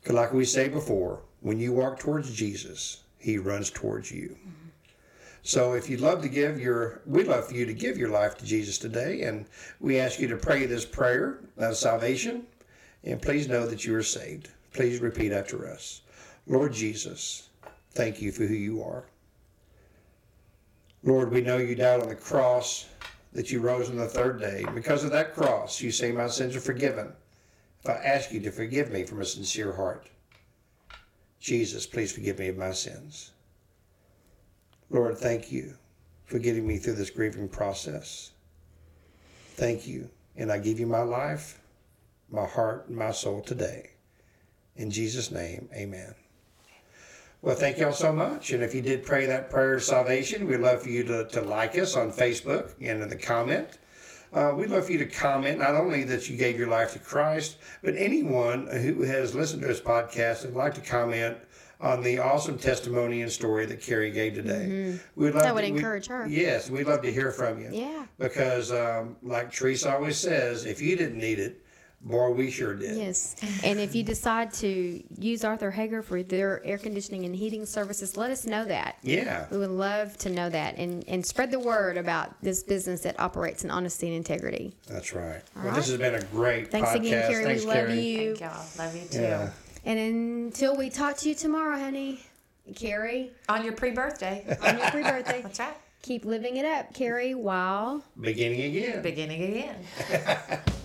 Because, like we say before, when you walk towards Jesus, He runs towards you. Mm-hmm. So if you'd love to give your, we'd love for you to give your life to Jesus today, and we ask you to pray this prayer of salvation, and please know that you are saved. Please repeat after us. Lord Jesus, thank you for who you are. Lord, we know you died on the cross, that you rose on the third day. Because of that cross, you say my sins are forgiven. If I ask you to forgive me from a sincere heart, Jesus, please forgive me of my sins. Lord, thank you for getting me through this grieving process. Thank you. And I give you my life, my heart, and my soul today. In Jesus' name, amen. Well, thank y'all so much. And if you did pray that prayer of salvation, we'd love for you to, to like us on Facebook and in the comment. Uh, we'd love for you to comment not only that you gave your life to Christ, but anyone who has listened to this podcast and would like to comment on the awesome testimony and story that Carrie gave today. We'd love Mm-hmm. That would to- we- encourage her. Yes, we'd love to hear from you. Yeah. Because, um, like Teresa always says, if you didn't need it, boy, we sure did. Yes. And if you decide to use Arthur Hager for their air conditioning and heating services, let us know that. Yeah. We would love to know that and, and spread the word about this business that operates in honesty and integrity. That's right. All well, this has been a great Thanks podcast. again, Carrie. Thanks, we love Carrie. you. Thank y'all. Love you too. Yeah. And until we talk to you tomorrow, honey, Carrie, On your pre-birthday. on your pre birthday, That's right. keep living it up, Carrie, while. Beginning again. Beginning again.